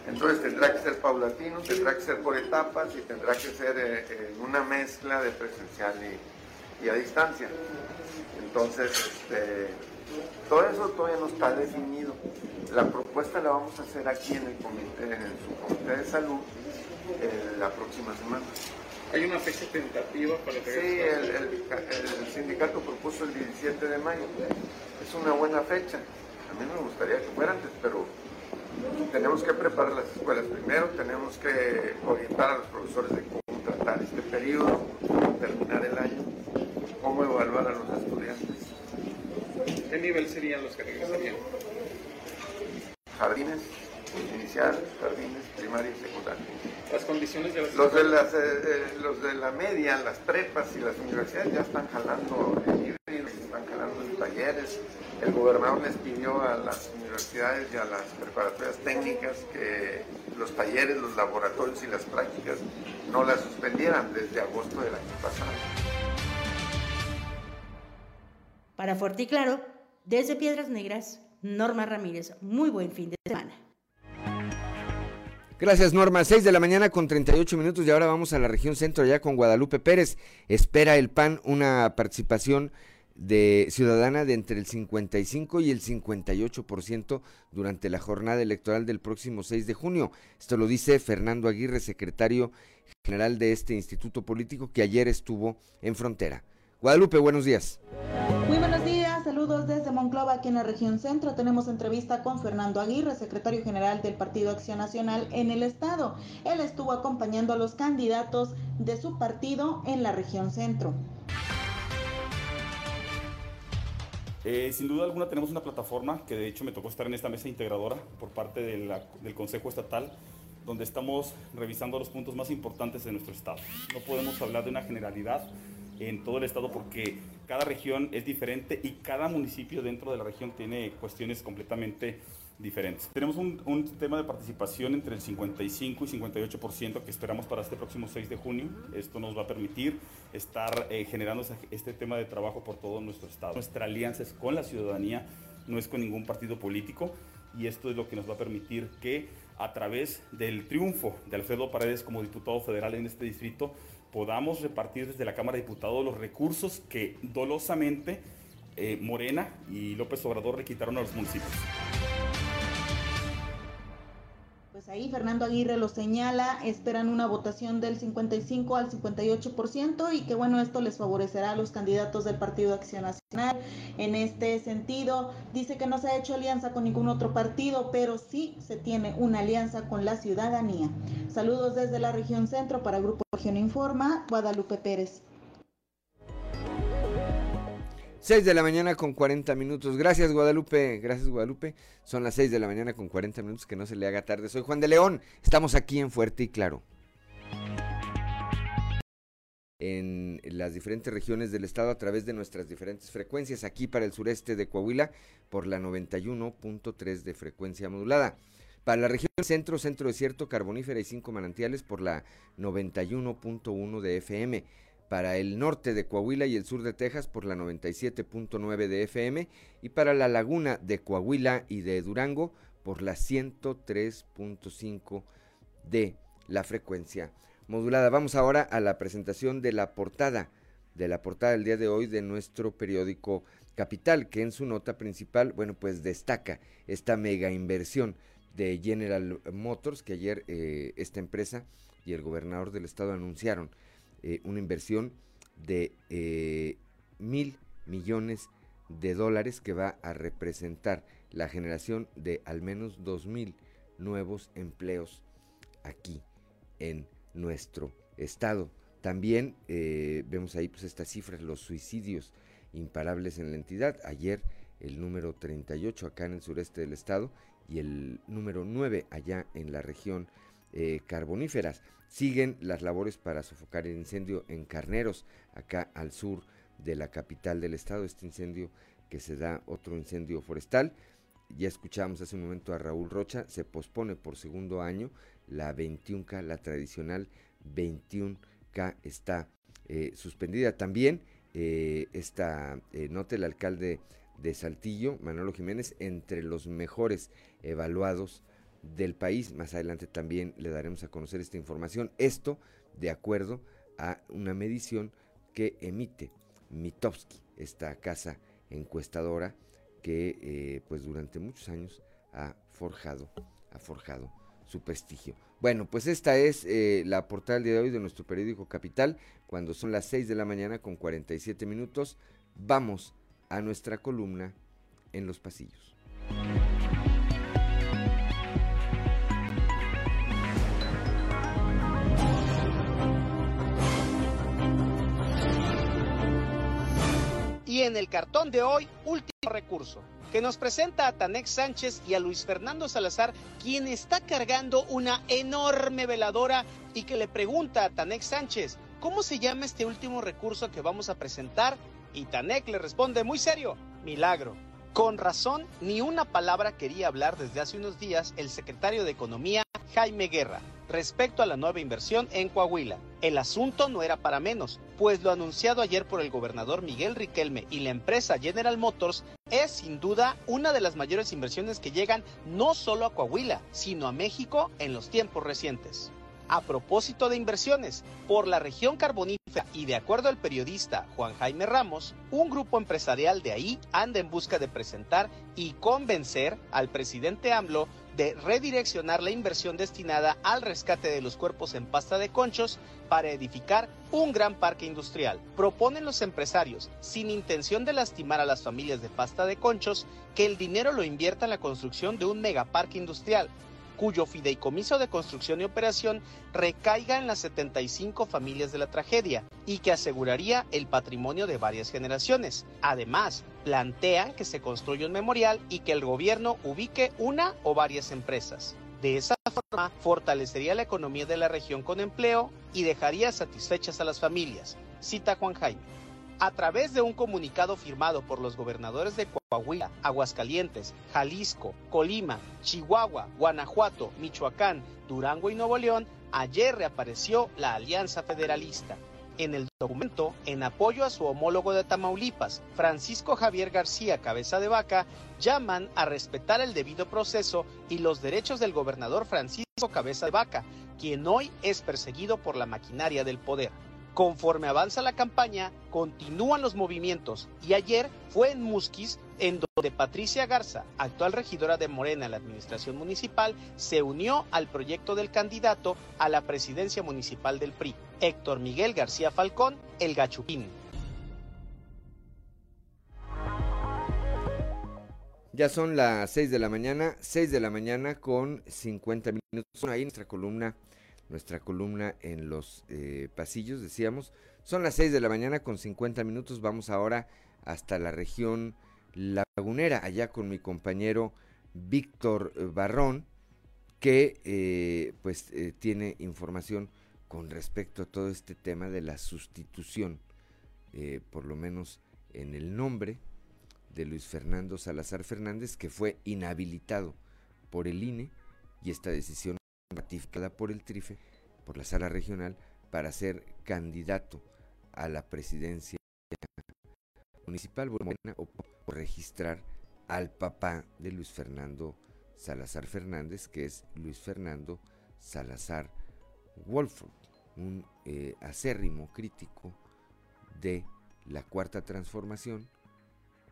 Entonces tendrá que ser paulatino, tendrá que ser por etapas y tendrá que ser eh, en una mezcla de presencial y, a distancia. Entonces, este, todo eso todavía no está definido. La propuesta la vamos a hacer aquí en el comité, de salud eh, la próxima semana. ¿Hay una fecha tentativa para que Sí, el, sindicato propuso el 17 de mayo. Es una buena fecha. A mí me gustaría que fuera antes, pero tenemos que preparar las escuelas primero, tenemos que orientar a los profesores de cómo tratar este periodo, cómo terminar el año, cómo evaluar a los estudiantes. ¿Qué nivel serían los que regresarían? Jardines, inicial, jardines, primaria y secundaria. Las condiciones de los de, las, eh, eh, los de la media, las prepas y las universidades ya están jalando en híbridos, están jalando en talleres. El gobernador les pidió a las universidades y a las preparatorias técnicas que los talleres, los laboratorios y las prácticas no las suspendieran desde agosto del año pasado. Para Fuerte y Claro, desde Piedras Negras, Norma Ramírez. Muy buen fin de semana. Gracias Norma, 6 de la mañana con 38 minutos y ahora vamos a la región centro ya con Guadalupe Pérez. Espera el PAN una participación de ciudadana de entre el 55 y el 58% durante la jornada electoral del próximo 6 de junio. Esto lo dice Fernando Aguirre, secretario general de este instituto político que ayer estuvo en frontera. Guadalupe, buenos días, saludos desde Monclova, aquí en la región centro. Tenemos entrevista con Fernando Aguirre, secretario general del Partido Acción Nacional en el Estado. Él estuvo acompañando a los candidatos de su partido en la región centro. Eh, sin duda alguna tenemos una plataforma que de hecho me tocó estar en esta mesa integradora por parte del Consejo Estatal donde estamos revisando los puntos más importantes de nuestro estado. No podemos hablar de una generalidad, en todo el estado porque cada región es diferente y cada municipio dentro de la región tiene cuestiones completamente diferentes. Tenemos un, tema de participación entre el 55 y 58% que esperamos para este próximo 6 de junio. Esto nos va a permitir estar eh, generando este tema de trabajo por todo nuestro estado. Nuestra alianza es con la ciudadanía, no es con ningún partido político y esto es lo que nos va a permitir que a través del triunfo de Alfredo Paredes como diputado federal en este distrito podamos repartir desde la Cámara de Diputados los recursos que dolosamente eh, Morena y López Obrador le quitaron a los municipios. Pues ahí Fernando Aguirre lo señala, esperan una votación del 55 al 58% y que bueno, esto les favorecerá a los candidatos del Partido Acción Nacional. En este sentido, dice que no se ha hecho alianza con ningún otro partido, pero sí se tiene una alianza con la ciudadanía. Saludos desde la región centro para Grupo Región Informa, Guadalupe Pérez. 6 de la mañana con 40 minutos. Gracias Guadalupe, gracias Guadalupe. Son las 6 de la mañana con 40 minutos, que no se le haga tarde. Soy Juan de León, estamos aquí en Fuerte y Claro. En las diferentes regiones del estado a través de nuestras diferentes frecuencias, aquí para el sureste de Coahuila por la 91.3 de frecuencia modulada. Para la región centro, centro desierto, carbonífera y cinco manantiales por la 91.1 de FM para el norte de Coahuila y el sur de Texas por la 97.9 de FM y para la laguna de Coahuila y de Durango por la 103.5 de la frecuencia modulada. Vamos ahora a la presentación de la portada, de la portada del día de hoy de nuestro periódico Capital, que en su nota principal, bueno, pues destaca esta mega inversión de General Motors que ayer eh, esta empresa y el gobernador del estado anunciaron eh, una inversión de eh, mil millones de dólares que va a representar la generación de al menos dos mil nuevos empleos aquí en nuestro estado. También eh, vemos ahí pues estas cifras, los suicidios imparables en la entidad. Ayer el número 38 acá en el sureste del estado y el número 9 allá en la región carboníferas. Siguen las labores para sofocar el incendio en Carneros, acá al sur de la capital del estado. Este incendio que se da otro incendio forestal. Ya escuchamos hace un momento a Raúl Rocha, se pospone por segundo año la 21K, la tradicional 21K está eh, suspendida. También eh, esta eh, nota el alcalde de Saltillo, Manolo Jiménez, entre los mejores evaluados del país. Más adelante también le daremos a conocer esta información. Esto de acuerdo a una medición que emite Mitowski, esta casa encuestadora que eh, pues durante muchos años ha forjado, ha forjado su prestigio. Bueno, pues esta es eh, la portada de hoy de nuestro periódico Capital. Cuando son las 6 de la mañana con 47 minutos, vamos a nuestra columna en los pasillos. En el cartón de hoy, último recurso, que nos presenta a Tanex Sánchez y a Luis Fernando Salazar, quien está cargando una enorme veladora y que le pregunta a Tanex Sánchez, ¿cómo se llama este último recurso que vamos a presentar? Y Tanex le responde muy serio, milagro. Con razón, ni una palabra quería hablar desde hace unos días el secretario de Economía, Jaime Guerra, respecto a la nueva inversión en Coahuila. El asunto no era para menos, pues lo anunciado ayer por el gobernador Miguel Riquelme y la empresa General Motors es sin duda una de las mayores inversiones que llegan no solo a Coahuila, sino a México en los tiempos recientes. A propósito de inversiones, por la región carbonífera y de acuerdo al periodista Juan Jaime Ramos, un grupo empresarial de ahí anda en busca de presentar y convencer al presidente AMLO de redireccionar la inversión destinada al rescate de los cuerpos en pasta de conchos para edificar un gran parque industrial. Proponen los empresarios, sin intención de lastimar a las familias de pasta de conchos, que el dinero lo invierta en la construcción de un megaparque industrial, cuyo fideicomiso de construcción y operación recaiga en las 75 familias de la tragedia y que aseguraría el patrimonio de varias generaciones. Además, plantean que se construya un memorial y que el gobierno ubique una o varias empresas. De esa forma, fortalecería la economía de la región con empleo y dejaría satisfechas a las familias. Cita Juan Jaime. A través de un comunicado firmado por los gobernadores de Coahuila, Aguascalientes, Jalisco, Colima, Chihuahua, Guanajuato, Michoacán, Durango y Nuevo León, ayer reapareció la Alianza Federalista. En el documento, en apoyo a su homólogo de Tamaulipas, Francisco Javier García Cabeza de Vaca, llaman a respetar el debido proceso y los derechos del gobernador Francisco Cabeza de Vaca, quien hoy es perseguido por la maquinaria del poder. Conforme avanza la campaña, continúan los movimientos y ayer fue en Musquis en donde Patricia Garza, actual regidora de Morena en la administración municipal, se unió al proyecto del candidato a la presidencia municipal del PRI, Héctor Miguel García Falcón, el Gachupín. Ya son las 6 de la mañana, 6 de la mañana con 50 minutos. Ahí nuestra columna, nuestra columna en los eh, pasillos, decíamos. Son las 6 de la mañana con 50 minutos. Vamos ahora hasta la región lagunera, allá con mi compañero Víctor Barrón, que eh, pues eh, tiene información con respecto a todo este tema de la sustitución, por lo menos en el nombre de Luis Fernando Salazar Fernández, que fue inhabilitado por el INE y esta decisión ratificada por el TRIFE, por la sala regional, para ser candidato a la presidencia municipal o registrar al papá de Luis Fernando Salazar Fernández, que es Luis Fernando Salazar Wolford, un eh, acérrimo crítico de la cuarta transformación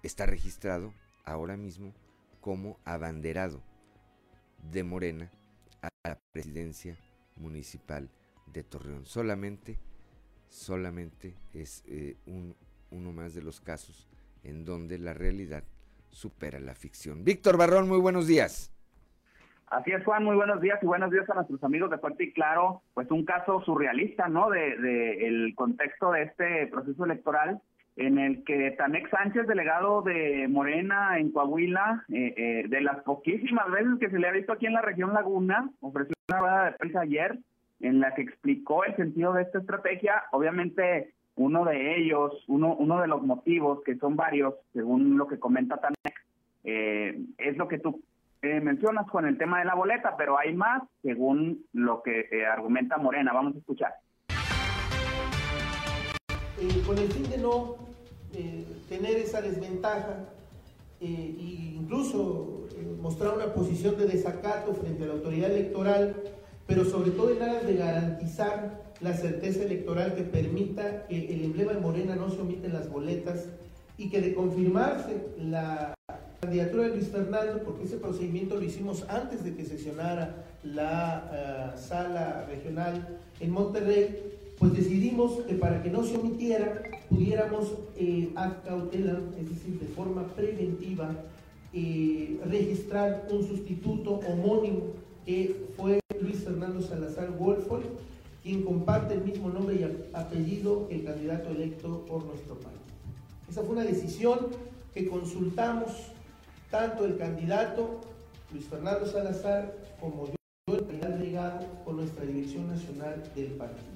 está registrado ahora mismo como abanderado de Morena a la presidencia municipal de Torreón. Solamente, solamente es eh, un, uno más de los casos en donde la realidad supera la ficción. Víctor Barrón, muy buenos días. Así es, Juan, muy buenos días y buenos días a nuestros amigos de Fuerte y Claro. Pues un caso surrealista, ¿no? De, de el contexto de este proceso electoral en el que Tanex Sánchez, delegado de Morena en Coahuila, eh, eh, de las poquísimas veces que se le ha visto aquí en la región Laguna, ofreció una rueda de prensa ayer en la que explicó el sentido de esta estrategia. Obviamente, uno de ellos, uno, uno de los motivos, que son varios, según lo que comenta Tanex, eh, es lo que tú mencionas con el tema de la boleta, pero hay más, según lo que argumenta Morena. Vamos a escuchar. Eh, con el fin de no eh, tener esa desventaja e incluso mostrar una posición de desacato frente a la autoridad electoral, pero sobre todo en aras de garantizar la certeza electoral que permita que el emblema de Morena no se omite en las boletas y que de confirmarse la candidatura de Luis Fernando, porque ese procedimiento lo hicimos antes de que sesionara la sala regional en Monterrey, pues decidimos que para que no se omitiera, pudiéramos eh, es decir, de forma preventiva, eh, registrar un sustituto homónimo que fue Luis Fernando Salazar Wolford, quien comparte el mismo nombre y apellido que el candidato electo por nuestro país. Esa fue una decisión que consultamos tanto el candidato Luis Fernando Salazar como yo, el candidato delegado, con nuestra dirección nacional del partido.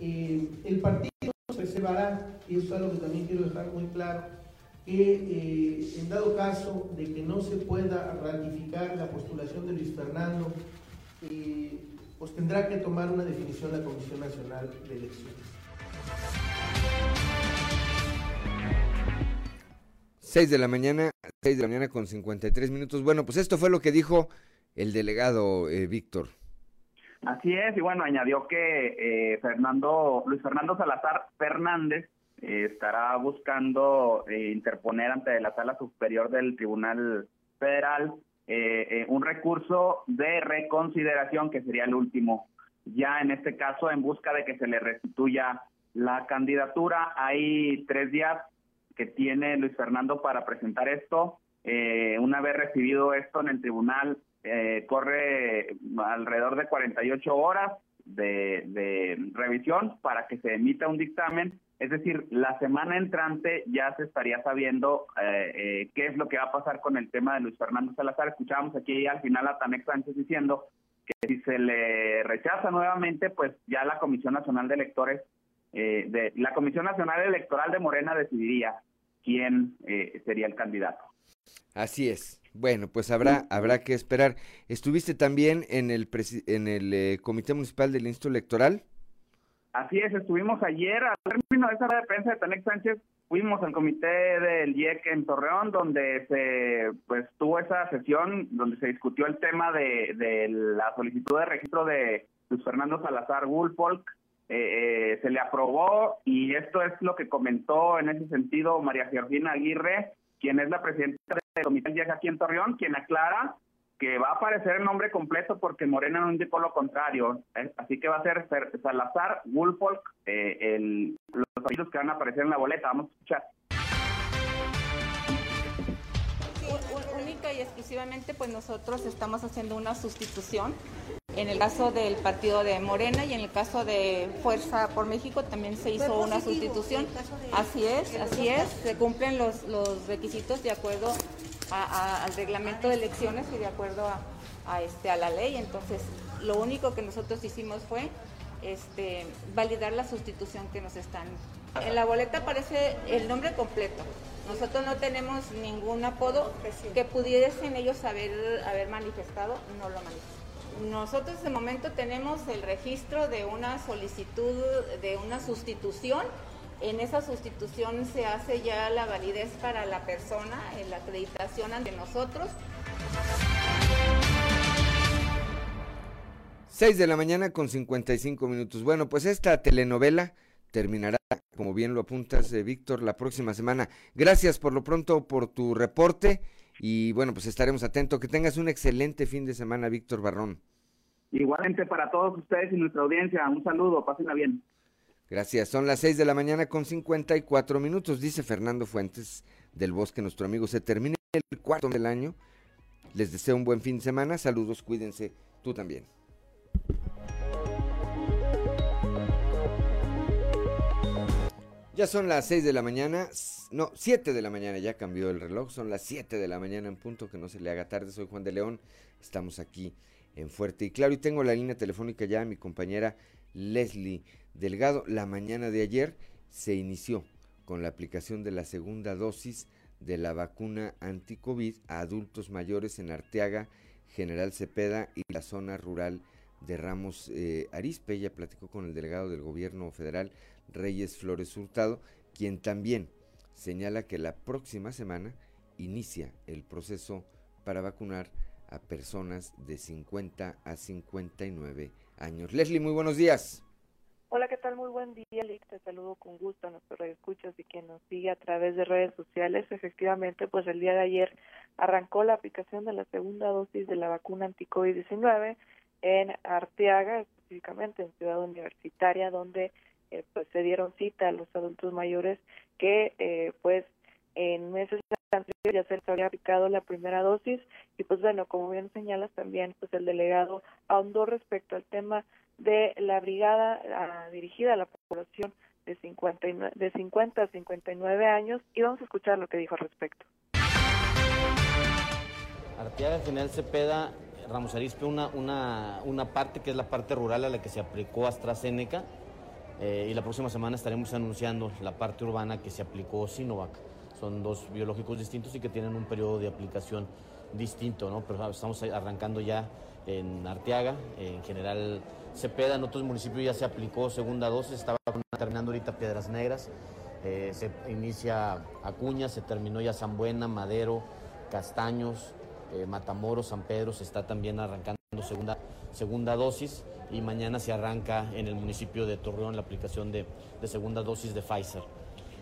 Eh, el partido preservará, y eso es algo que también quiero dejar muy claro, que eh, en dado caso de que no se pueda ratificar la postulación de Luis Fernando, eh, pues tendrá que tomar una definición la Comisión Nacional de Elecciones. 6 de la mañana, 6 de la mañana con 53 minutos. Bueno, pues esto fue lo que dijo el delegado Víctor. Así es, y bueno, añadió que eh, Fernando, Luis Fernando Salazar Fernández eh, estará buscando eh, interponer ante la Sala Superior del Tribunal Federal un recurso de reconsideración, que sería el último, ya en este caso en busca de que se le restituya la candidatura. Hay tres días que tiene Luis Fernando para presentar esto. una vez recibido esto en el tribunal, eh, corre alrededor de 48 horas de, revisión para que se emita un dictamen. Es decir, la semana entrante ya se estaría sabiendo eh, eh, qué es lo que va a pasar con el tema de Luis Fernando Salazar. Escuchábamos aquí al final a Tanex Sánchez diciendo que si se le rechaza nuevamente, pues ya la Comisión Nacional de Electores, de la Comisión Nacional Electoral de Morena decidiría quién sería el candidato. Así es. Bueno, pues habrá, habrá que esperar. ¿Estuviste también en el, en el eh, Comité Municipal del Instituto Electoral? Así es, estuvimos ayer, al término de esa de prensa de Tanex Sánchez, fuimos al comité del IEC en Torreón, donde se pues tuvo esa sesión, donde se discutió el tema de, de la solicitud de registro de Luis Fernando Salazar Woolfolk. Eh, eh, se le aprobó y esto es lo que comentó en ese sentido María Georgina Aguirre, quien es la presidenta del comité de aquí en Torreón, quien aclara que va a aparecer el nombre completo porque Morena no indicó lo contrario. ¿eh? Así que va a ser Salazar, Woolfolk, eh, el, los apellidos que van a aparecer en la boleta. Vamos a escuchar. única y exclusivamente pues nosotros estamos haciendo una sustitución en el caso del partido de Morena y en el caso de Fuerza por México también se hizo una sustitución. Así es, así es, se cumplen los, los requisitos de acuerdo al reglamento de elecciones y de acuerdo a, este, a la ley. Entonces, lo único que nosotros hicimos fue este, validar la sustitución que nos están. En la boleta aparece el nombre completo. Nosotros no tenemos ningún apodo que pudiesen ellos haber, haber manifestado, no lo manifestamos. Nosotros de momento tenemos el registro de una solicitud de una sustitución. En esa sustitución se hace ya la validez para la persona, en la acreditación ante nosotros. 6 de la mañana con 55 minutos. Bueno, pues esta telenovela terminará, como bien lo apuntas, eh, Víctor, la próxima semana. Gracias por lo pronto por tu reporte y bueno, pues estaremos atentos. Que tengas un excelente fin de semana, Víctor Barrón. Igualmente para todos ustedes y nuestra audiencia, un saludo, pásenla bien. Gracias, son las 6 de la mañana con 54 minutos, dice Fernando Fuentes del Bosque, nuestro amigo. Se termina el cuarto del año. Les deseo un buen fin de semana. Saludos, cuídense. Tú también. Ya son las 6 de la mañana, no, 7 de la mañana, ya cambió el reloj, son las 7 de la mañana en punto, que no se le haga tarde, soy Juan de León, estamos aquí en Fuerte y Claro y tengo la línea telefónica ya mi compañera Leslie Delgado. La mañana de ayer se inició con la aplicación de la segunda dosis de la vacuna anti-COVID a adultos mayores en Arteaga, General Cepeda y la zona rural de Ramos eh, Arispe. Ella platicó con el delegado del gobierno federal, Reyes Flores Hurtado, quien también señala que la próxima semana inicia el proceso para vacunar a personas de 50 a 59 años. Leslie, muy buenos días. Hola, ¿qué tal? Muy buen día, Lick. Te saludo con gusto a nuestros escuchas y quien nos sigue a través de redes sociales. Efectivamente, pues el día de ayer arrancó la aplicación de la segunda dosis de la vacuna anti-COVID-19 en Arteaga, específicamente en Ciudad Universitaria, donde eh, pues se dieron cita a los adultos mayores que eh, pues en meses anteriores ya se les había aplicado la primera dosis y pues bueno, como bien señalas también, pues el delegado ahondó respecto al tema de la brigada ah, dirigida a la población de, 59, de 50 a 59 años y vamos a escuchar lo que dijo al respecto. Arteaga General Cepeda, Ramos Arispe, una, una, una parte que es la parte rural a la que se aplicó AstraZeneca, eh, y la próxima semana estaremos anunciando la parte urbana que se aplicó Sinovac. Son dos biológicos distintos y que tienen un periodo de aplicación distinto, ¿no? Pero estamos arrancando ya en Arteaga, en general Cepeda, en otros municipios ya se aplicó segunda dosis, estaba terminando ahorita Piedras Negras, eh, se inicia Acuña, se terminó ya San Buena, Madero, Castaños, eh, Matamoros, San Pedro, se está también arrancando segunda, segunda dosis y mañana se arranca en el municipio de Torreón la aplicación de, segunda dosis de Pfizer.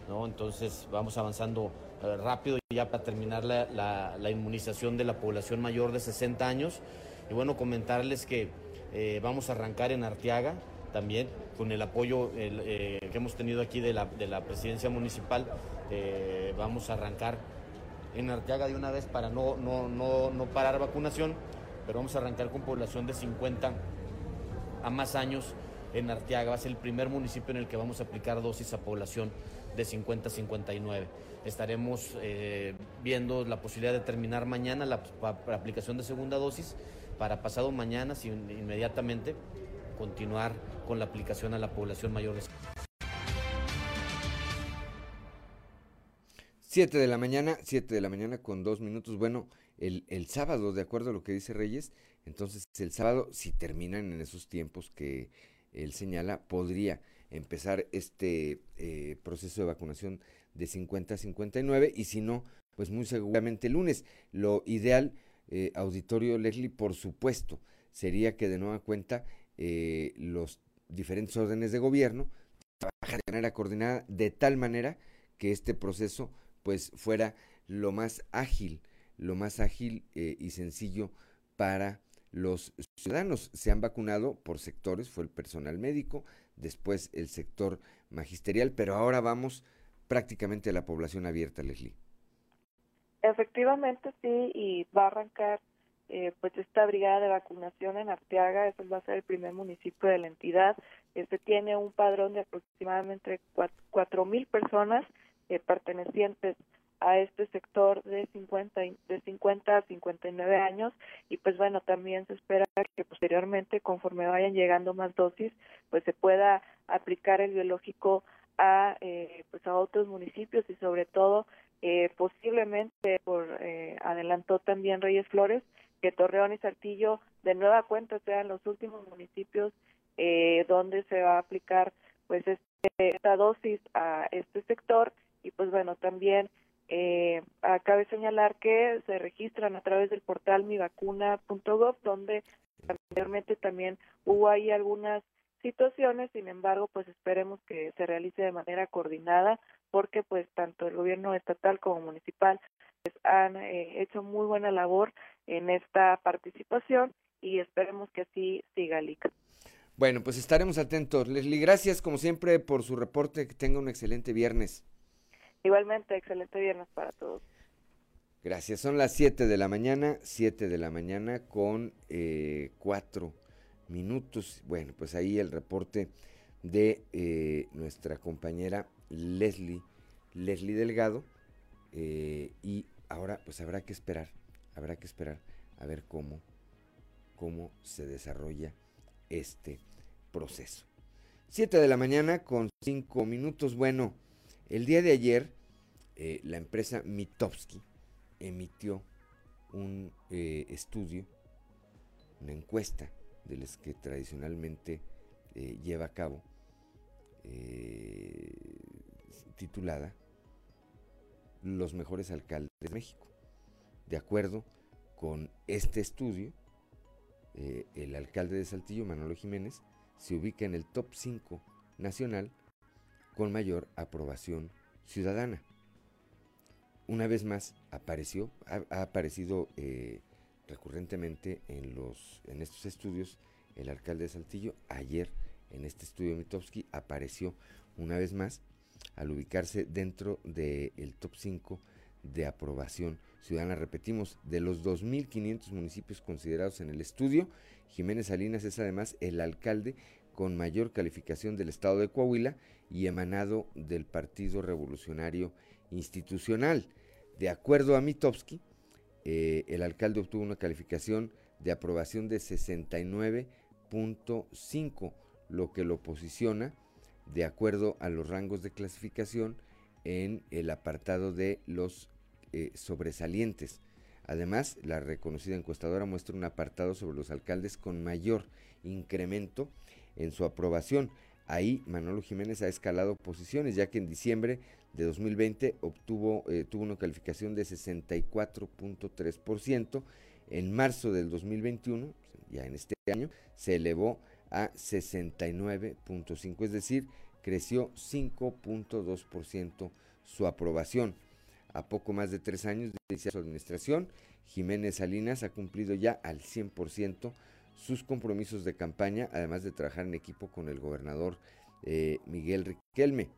¿no? Entonces vamos avanzando eh, rápido ya para terminar la, inmunización de la población mayor de 60 años. Y bueno, comentarles que eh, vamos a arrancar en Arteaga también con el apoyo eh, que hemos tenido aquí de la, de la presidencia municipal. vamos a arrancar en Arteaga de una vez para no, no, no, no parar vacunación, pero vamos a arrancar con población de 50 a más años en Arteaga. Va a ser el primer municipio en el que vamos a aplicar dosis a población de 50 a 59. Estaremos eh, viendo la posibilidad de terminar mañana la, aplicación de segunda dosis para pasado mañana, si, inmediatamente, continuar con la aplicación a la población mayor de 7 de la mañana, 7 de la mañana con dos minutos. Bueno, el, el sábado, de acuerdo a lo que dice Reyes, entonces, el sábado, si terminan en esos tiempos que él señala, podría empezar este eh, proceso de vacunación de 50 a 59 y si no, pues muy seguramente el lunes. Lo ideal, eh, auditorio Leslie, por supuesto, sería que de nueva cuenta eh, los diferentes órdenes de gobierno trabajen de manera coordinada de tal manera que este proceso pues fuera lo más ágil, lo más ágil eh, y sencillo para los ciudadanos. Se han vacunado por sectores, fue el personal médico, después el sector magisterial, pero ahora vamos prácticamente a la población abierta, Leslie. Efectivamente, sí, y va a arrancar eh, pues esta brigada de vacunación en Arteaga, eso va a ser el primer municipio de la entidad. Este tiene un padrón de aproximadamente cuatro mil personas eh, pertenecientes a este sector de 50 de 50 a 59 años. Y pues bueno también se espera que posteriormente conforme vayan llegando más dosis pues se pueda aplicar el biológico a eh, pues a otros municipios y sobre todo eh, posiblemente por eh, adelantó también Reyes Flores que Torreón y Saltillo de nueva cuenta sean los últimos municipios eh, donde se va a aplicar pues este, esta dosis a este sector. Y pues bueno también eh, cabe señalar que se registran a través del portal mivacuna.gov donde anteriormente también hubo ahí algunas situaciones, sin embargo, pues esperemos que se realice de manera coordinada porque pues tanto el gobierno estatal como municipal pues, han eh, hecho muy buena labor en esta participación y esperemos que así siga LIC. Bueno, pues estaremos atentos. Leslie, gracias como siempre por su reporte. Que tenga un excelente viernes. Igualmente, excelente viernes para todos. Gracias. Son las 7 de la mañana, 7 de la mañana con eh, 4 minutos. Bueno, pues ahí el reporte de eh, nuestra compañera Leslie, Leslie Delgado. Eh, y ahora pues habrá que esperar, habrá que esperar a ver cómo, cómo se desarrolla este proceso. 7 de la mañana con 5 minutos. Bueno, el día de ayer eh, la empresa Mitowski emitió un eh, estudio, una encuesta de las que tradicionalmente eh, lleva a cabo, titulada Los mejores alcaldes de México. De acuerdo con este estudio, el alcalde de Saltillo, Manolo Jiménez, se ubica en el top 5 nacional con mayor aprobación ciudadana. Una vez más apareció, ha, aparecido eh, recurrentemente en, los, en estos estudios el alcalde de Saltillo. Ayer en este estudio Mitowski apareció una vez más al ubicarse dentro del top 5 de aprobación ciudadana. Repetimos, de los 2.500 municipios considerados en el estudio, Jiménez Salinas es además el alcalde con mayor calificación del estado de Coahuila y emanado del Partido Revolucionario Institucional. De acuerdo a Mitowski, eh, el alcalde obtuvo una calificación de aprobación de 69.5, lo que lo posiciona, de acuerdo a los rangos de clasificación, en el apartado de los eh, sobresalientes. Además, la reconocida encuestadora muestra un apartado sobre los alcaldes con mayor incremento en su aprobación. Ahí Manolo Jiménez ha escalado posiciones, ya que en diciembre de 2020 obtuvo eh, tuvo una calificación de 64.3%. En marzo del 2021, ya en este año, se elevó a 69.5, es decir, creció 5.2% su aprobación. A poco más de tres años de iniciar su administración, Jiménez Salinas ha cumplido ya al 100% sus compromisos de campaña, además de trabajar en equipo con el gobernador eh, Miguel Riquelme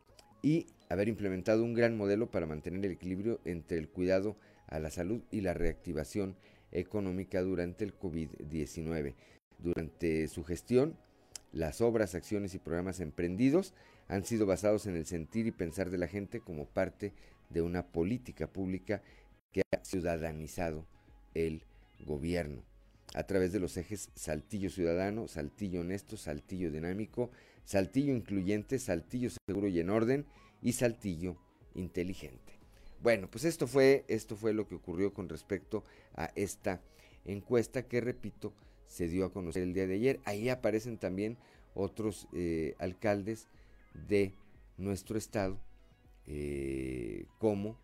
y haber implementado un gran modelo para mantener el equilibrio entre el cuidado a la salud y la reactivación económica durante el COVID-19. Durante su gestión, las obras, acciones y programas emprendidos han sido basados en el sentir y pensar de la gente como parte de una política pública que ha ciudadanizado el gobierno a través de los ejes Saltillo Ciudadano, Saltillo Honesto, Saltillo Dinámico, Saltillo Incluyente, Saltillo Seguro y en Orden y Saltillo Inteligente. Bueno, pues esto fue, esto fue lo que ocurrió con respecto a esta encuesta que, repito, se dio a conocer el día de ayer. Ahí aparecen también otros eh, alcaldes de nuestro estado, eh, como,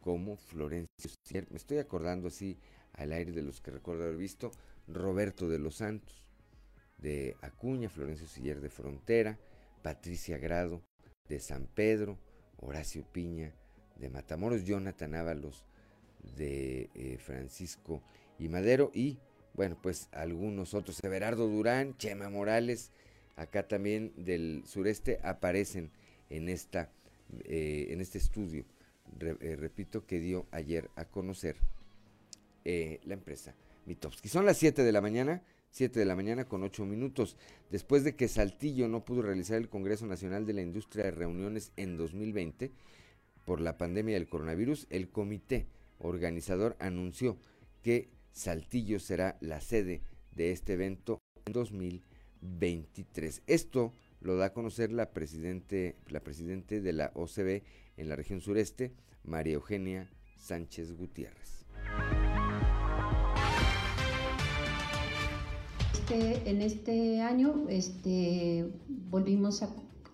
como Florencio. Me estoy acordando así al aire de los que recuerdo haber visto, Roberto de los Santos, de Acuña, Florencio Siller de Frontera, Patricia Grado de San Pedro, Horacio Piña de Matamoros, Jonathan Ábalos de eh, Francisco y Madero y bueno, pues algunos otros, Everardo Durán, Chema Morales, acá también del sureste aparecen en esta eh, en este estudio, eh, repito, que dio ayer a conocer la empresa Mitowski. Son las 7 de la mañana, 7 de la mañana con 8 minutos. Después de que Saltillo no pudo realizar el Congreso Nacional de la Industria de Reuniones en 2020 por la pandemia del coronavirus, el comité organizador anunció que Saltillo será la sede de este evento en 2023. Esto lo da a conocer la presidente, la presidente de la OCB en la región sureste, María Eugenia Sánchez Gutiérrez. Este, en este año este, volvimos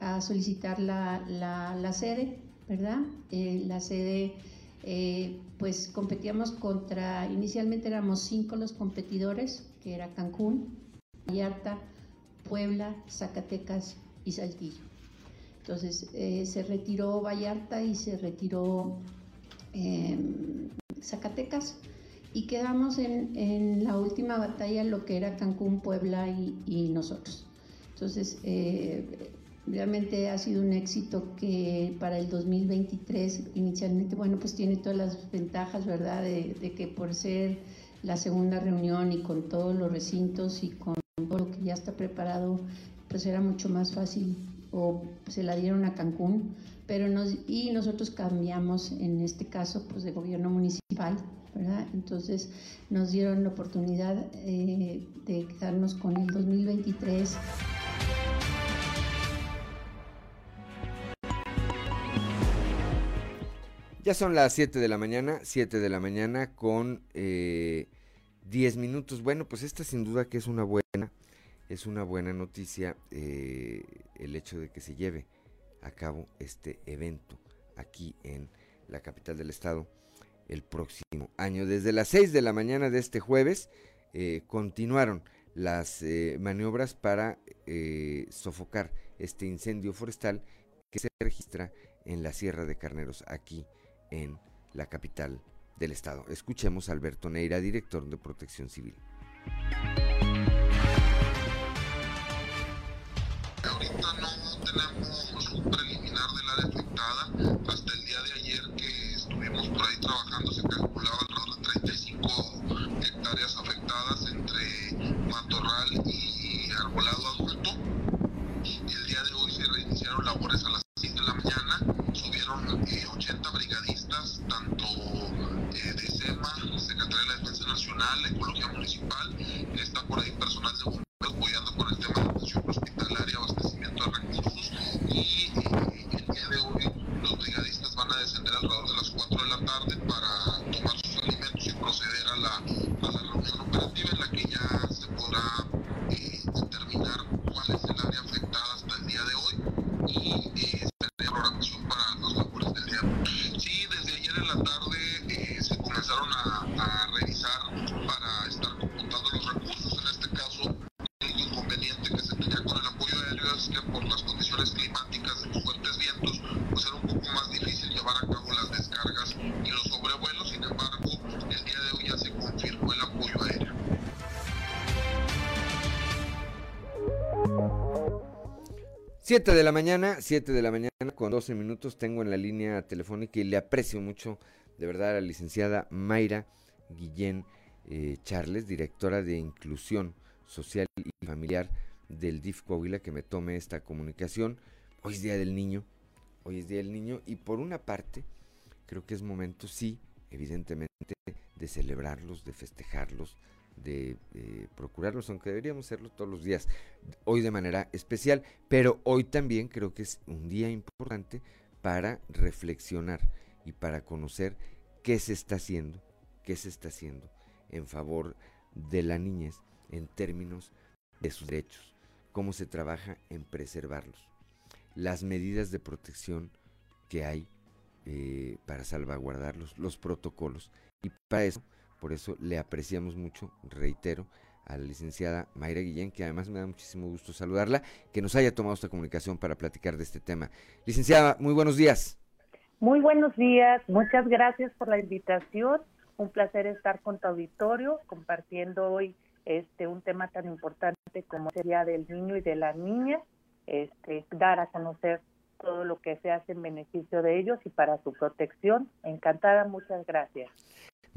a, solicitar la, sede, ¿verdad? Eh, la sede, eh, pues competíamos contra, inicialmente éramos cinco los competidores, que era Cancún, Vallarta, Puebla, Zacatecas y Saltillo. Entonces eh, se retiró Vallarta y se retiró Zacatecas y quedamos en, la última batalla lo que era Cancún, Puebla y, nosotros. Entonces, eh, realmente ha sido un éxito que para el 2023 inicialmente, bueno, pues tiene todas las ventajas, ¿verdad? De, de, que por ser la segunda reunión y con todos los recintos y con todo lo que ya está preparado, pues era mucho más fácil o se la dieron a Cancún, pero nos, y nosotros cambiamos en este caso pues de gobierno municipal entonces nos dieron la oportunidad eh, de quedarnos con el 2023. Ya son las 7 de la mañana, 7 de la mañana con 10 eh, minutos. Bueno, pues esta sin duda que es una buena, es una buena noticia eh, el hecho de que se lleve a cabo este evento aquí en la capital del estado el próximo año. Desde las 6 de la mañana de este jueves eh, continuaron las eh, maniobras para eh, sofocar este incendio forestal que se registra en la Sierra de Carneros, aquí en la capital del estado. Escuchemos a Alberto Neira, director de Protección Civil. Afectada. Hasta el día de ayer que estuvimos por ahí trabajando se calculaba alrededor de 35 hectáreas afectadas entre matorral y arbolado adulto. El día de hoy se reiniciaron labores a las 6 de la mañana, subieron 80 eh, brigadistas, tanto eh, de SEMA, Secretaría de la Defensa Nacional, Ecología Municipal, está por ahí personal de 7 de la mañana, 7 de la mañana con 12 minutos tengo en la línea telefónica y le aprecio mucho de verdad a la licenciada Mayra Guillén eh, Charles, directora de Inclusión Social y Familiar del DIF Coahuila, que me tome esta comunicación. Hoy es Día del Niño, hoy es Día del Niño y por una parte creo que es momento, sí, evidentemente, de celebrarlos, de festejarlos, de eh, procurarlos, aunque deberíamos hacerlo todos los días, hoy de manera especial, pero hoy también creo que es un día importante para reflexionar y para conocer qué se está haciendo, qué se está haciendo en favor de la niñez en términos de sus derechos, cómo se trabaja en preservarlos, las medidas de protección que hay eh, para salvaguardarlos, los protocolos. Y para eso, por eso le apreciamos mucho, reitero, a la licenciada Mayra Guillén, que además me da muchísimo gusto saludarla, que nos haya tomado esta comunicación para platicar de este tema. Licenciada, muy buenos días. Muy buenos días, muchas gracias por la invitación. Un placer estar con tu auditorio compartiendo hoy este un tema tan importante como sería del niño y de la niña, este, dar a conocer todo lo que se hace en beneficio de ellos y para su protección. Encantada, muchas gracias.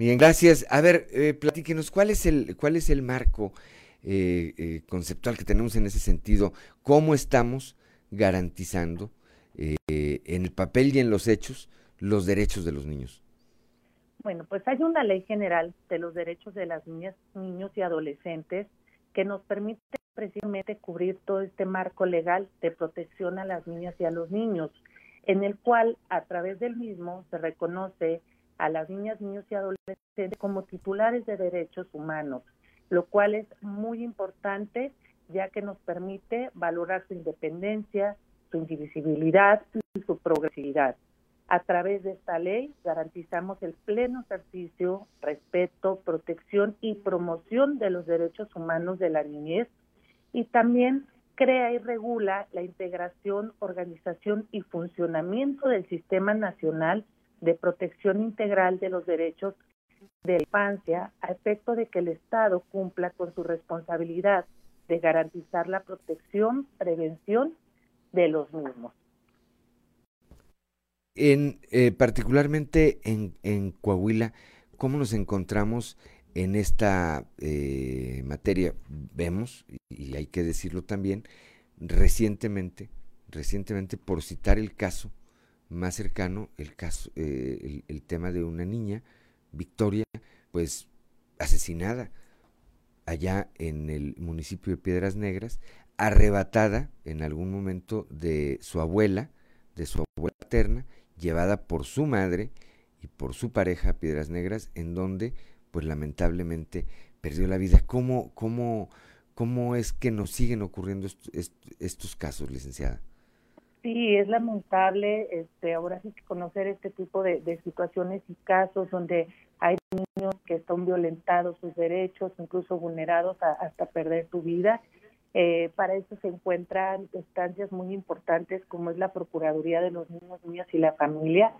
Bien, gracias. A ver, eh, platíquenos, ¿cuál es el, cuál es el marco eh, eh, conceptual que tenemos en ese sentido? ¿Cómo estamos garantizando eh, en el papel y en los hechos los derechos de los niños? Bueno, pues hay una ley general de los derechos de las niñas, niños y adolescentes que nos permite precisamente cubrir todo este marco legal de protección a las niñas y a los niños, en el cual a través del mismo se reconoce a las niñas, niños y adolescentes como titulares de derechos humanos, lo cual es muy importante ya que nos permite valorar su independencia, su indivisibilidad y su progresividad. A través de esta ley garantizamos el pleno ejercicio, respeto, protección y promoción de los derechos humanos de la niñez y también crea y regula la integración, organización y funcionamiento del Sistema Nacional de Protección Integral de los Derechos de la Infancia a efecto de que el Estado cumpla con su responsabilidad de garantizar la protección, prevención de los mismos. En, eh, particularmente en, en, Coahuila, ¿cómo nos encontramos en esta eh, materia? Vemos, y hay que decirlo también, recientemente, recientemente, por citar el caso más cercano, el caso, eh, el, tema de una niña, Victoria, pues asesinada allá en el municipio de Piedras Negras, arrebatada en algún momento de su abuela, de su abuela paterna, llevada por su madre y por su pareja a Piedras Negras, en donde, pues lamentablemente, perdió la vida. ¿Cómo, cómo, cómo es que nos siguen ocurriendo est est estos casos, licenciada? Sí, es lamentable este, ahora sí que conocer este tipo de, de situaciones y casos donde hay niños que están violentados sus derechos, incluso vulnerados a, hasta perder su vida. Eh, para eso se encuentran instancias muy importantes como es la Procuraduría de los Niños, Niñas y la Familia,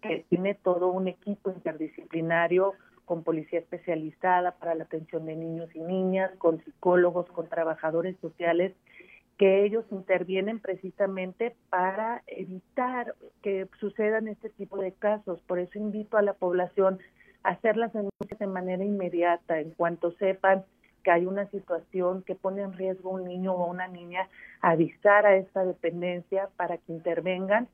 que tiene todo un equipo interdisciplinario con policía especializada para la atención de niños y niñas, con psicólogos, con trabajadores sociales, que ellos intervienen precisamente para evitar que sucedan este tipo de casos. Por eso invito a la población a hacer las denuncias de manera inmediata, en cuanto sepan que hay una situación que pone en riesgo a un niño o una niña, avisar a esta dependencia para que intervengan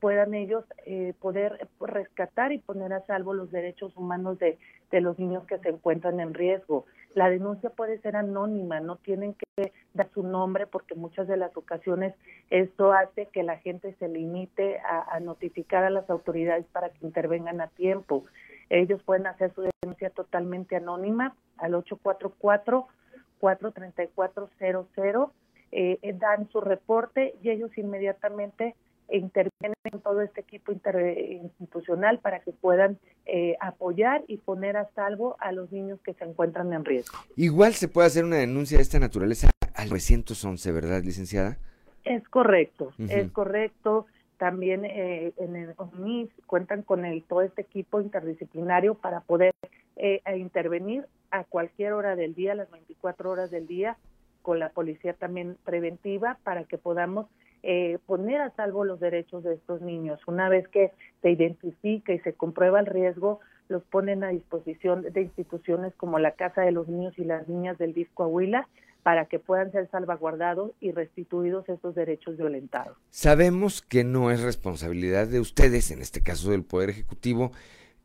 puedan ellos eh, poder rescatar y poner a salvo los derechos humanos de, de los niños que se encuentran en riesgo. La denuncia puede ser anónima, no tienen que dar su nombre porque muchas de las ocasiones esto hace que la gente se limite a, a notificar a las autoridades para que intervengan a tiempo. Ellos pueden hacer su denuncia totalmente anónima al 844-434-00, eh, dan su reporte y ellos inmediatamente intervienen en todo este equipo interinstitucional para que puedan eh, apoyar y poner a salvo a los niños que se encuentran en riesgo. Igual se puede hacer una denuncia de esta naturaleza al 911, ¿verdad, licenciada? Es correcto, uh -huh. es correcto. También eh, en el OMIS cuentan con el, todo este equipo interdisciplinario para poder eh, intervenir a cualquier hora del día, las 24 horas del día, con la policía también preventiva para que podamos eh, poner a salvo los derechos de estos niños. Una vez que se identifica y se comprueba el riesgo, los ponen a disposición de instituciones como la Casa de los Niños y las Niñas del DIF Coahuila para que puedan ser salvaguardados y restituidos estos derechos violentados. Sabemos que no es responsabilidad de ustedes, en este caso del Poder Ejecutivo,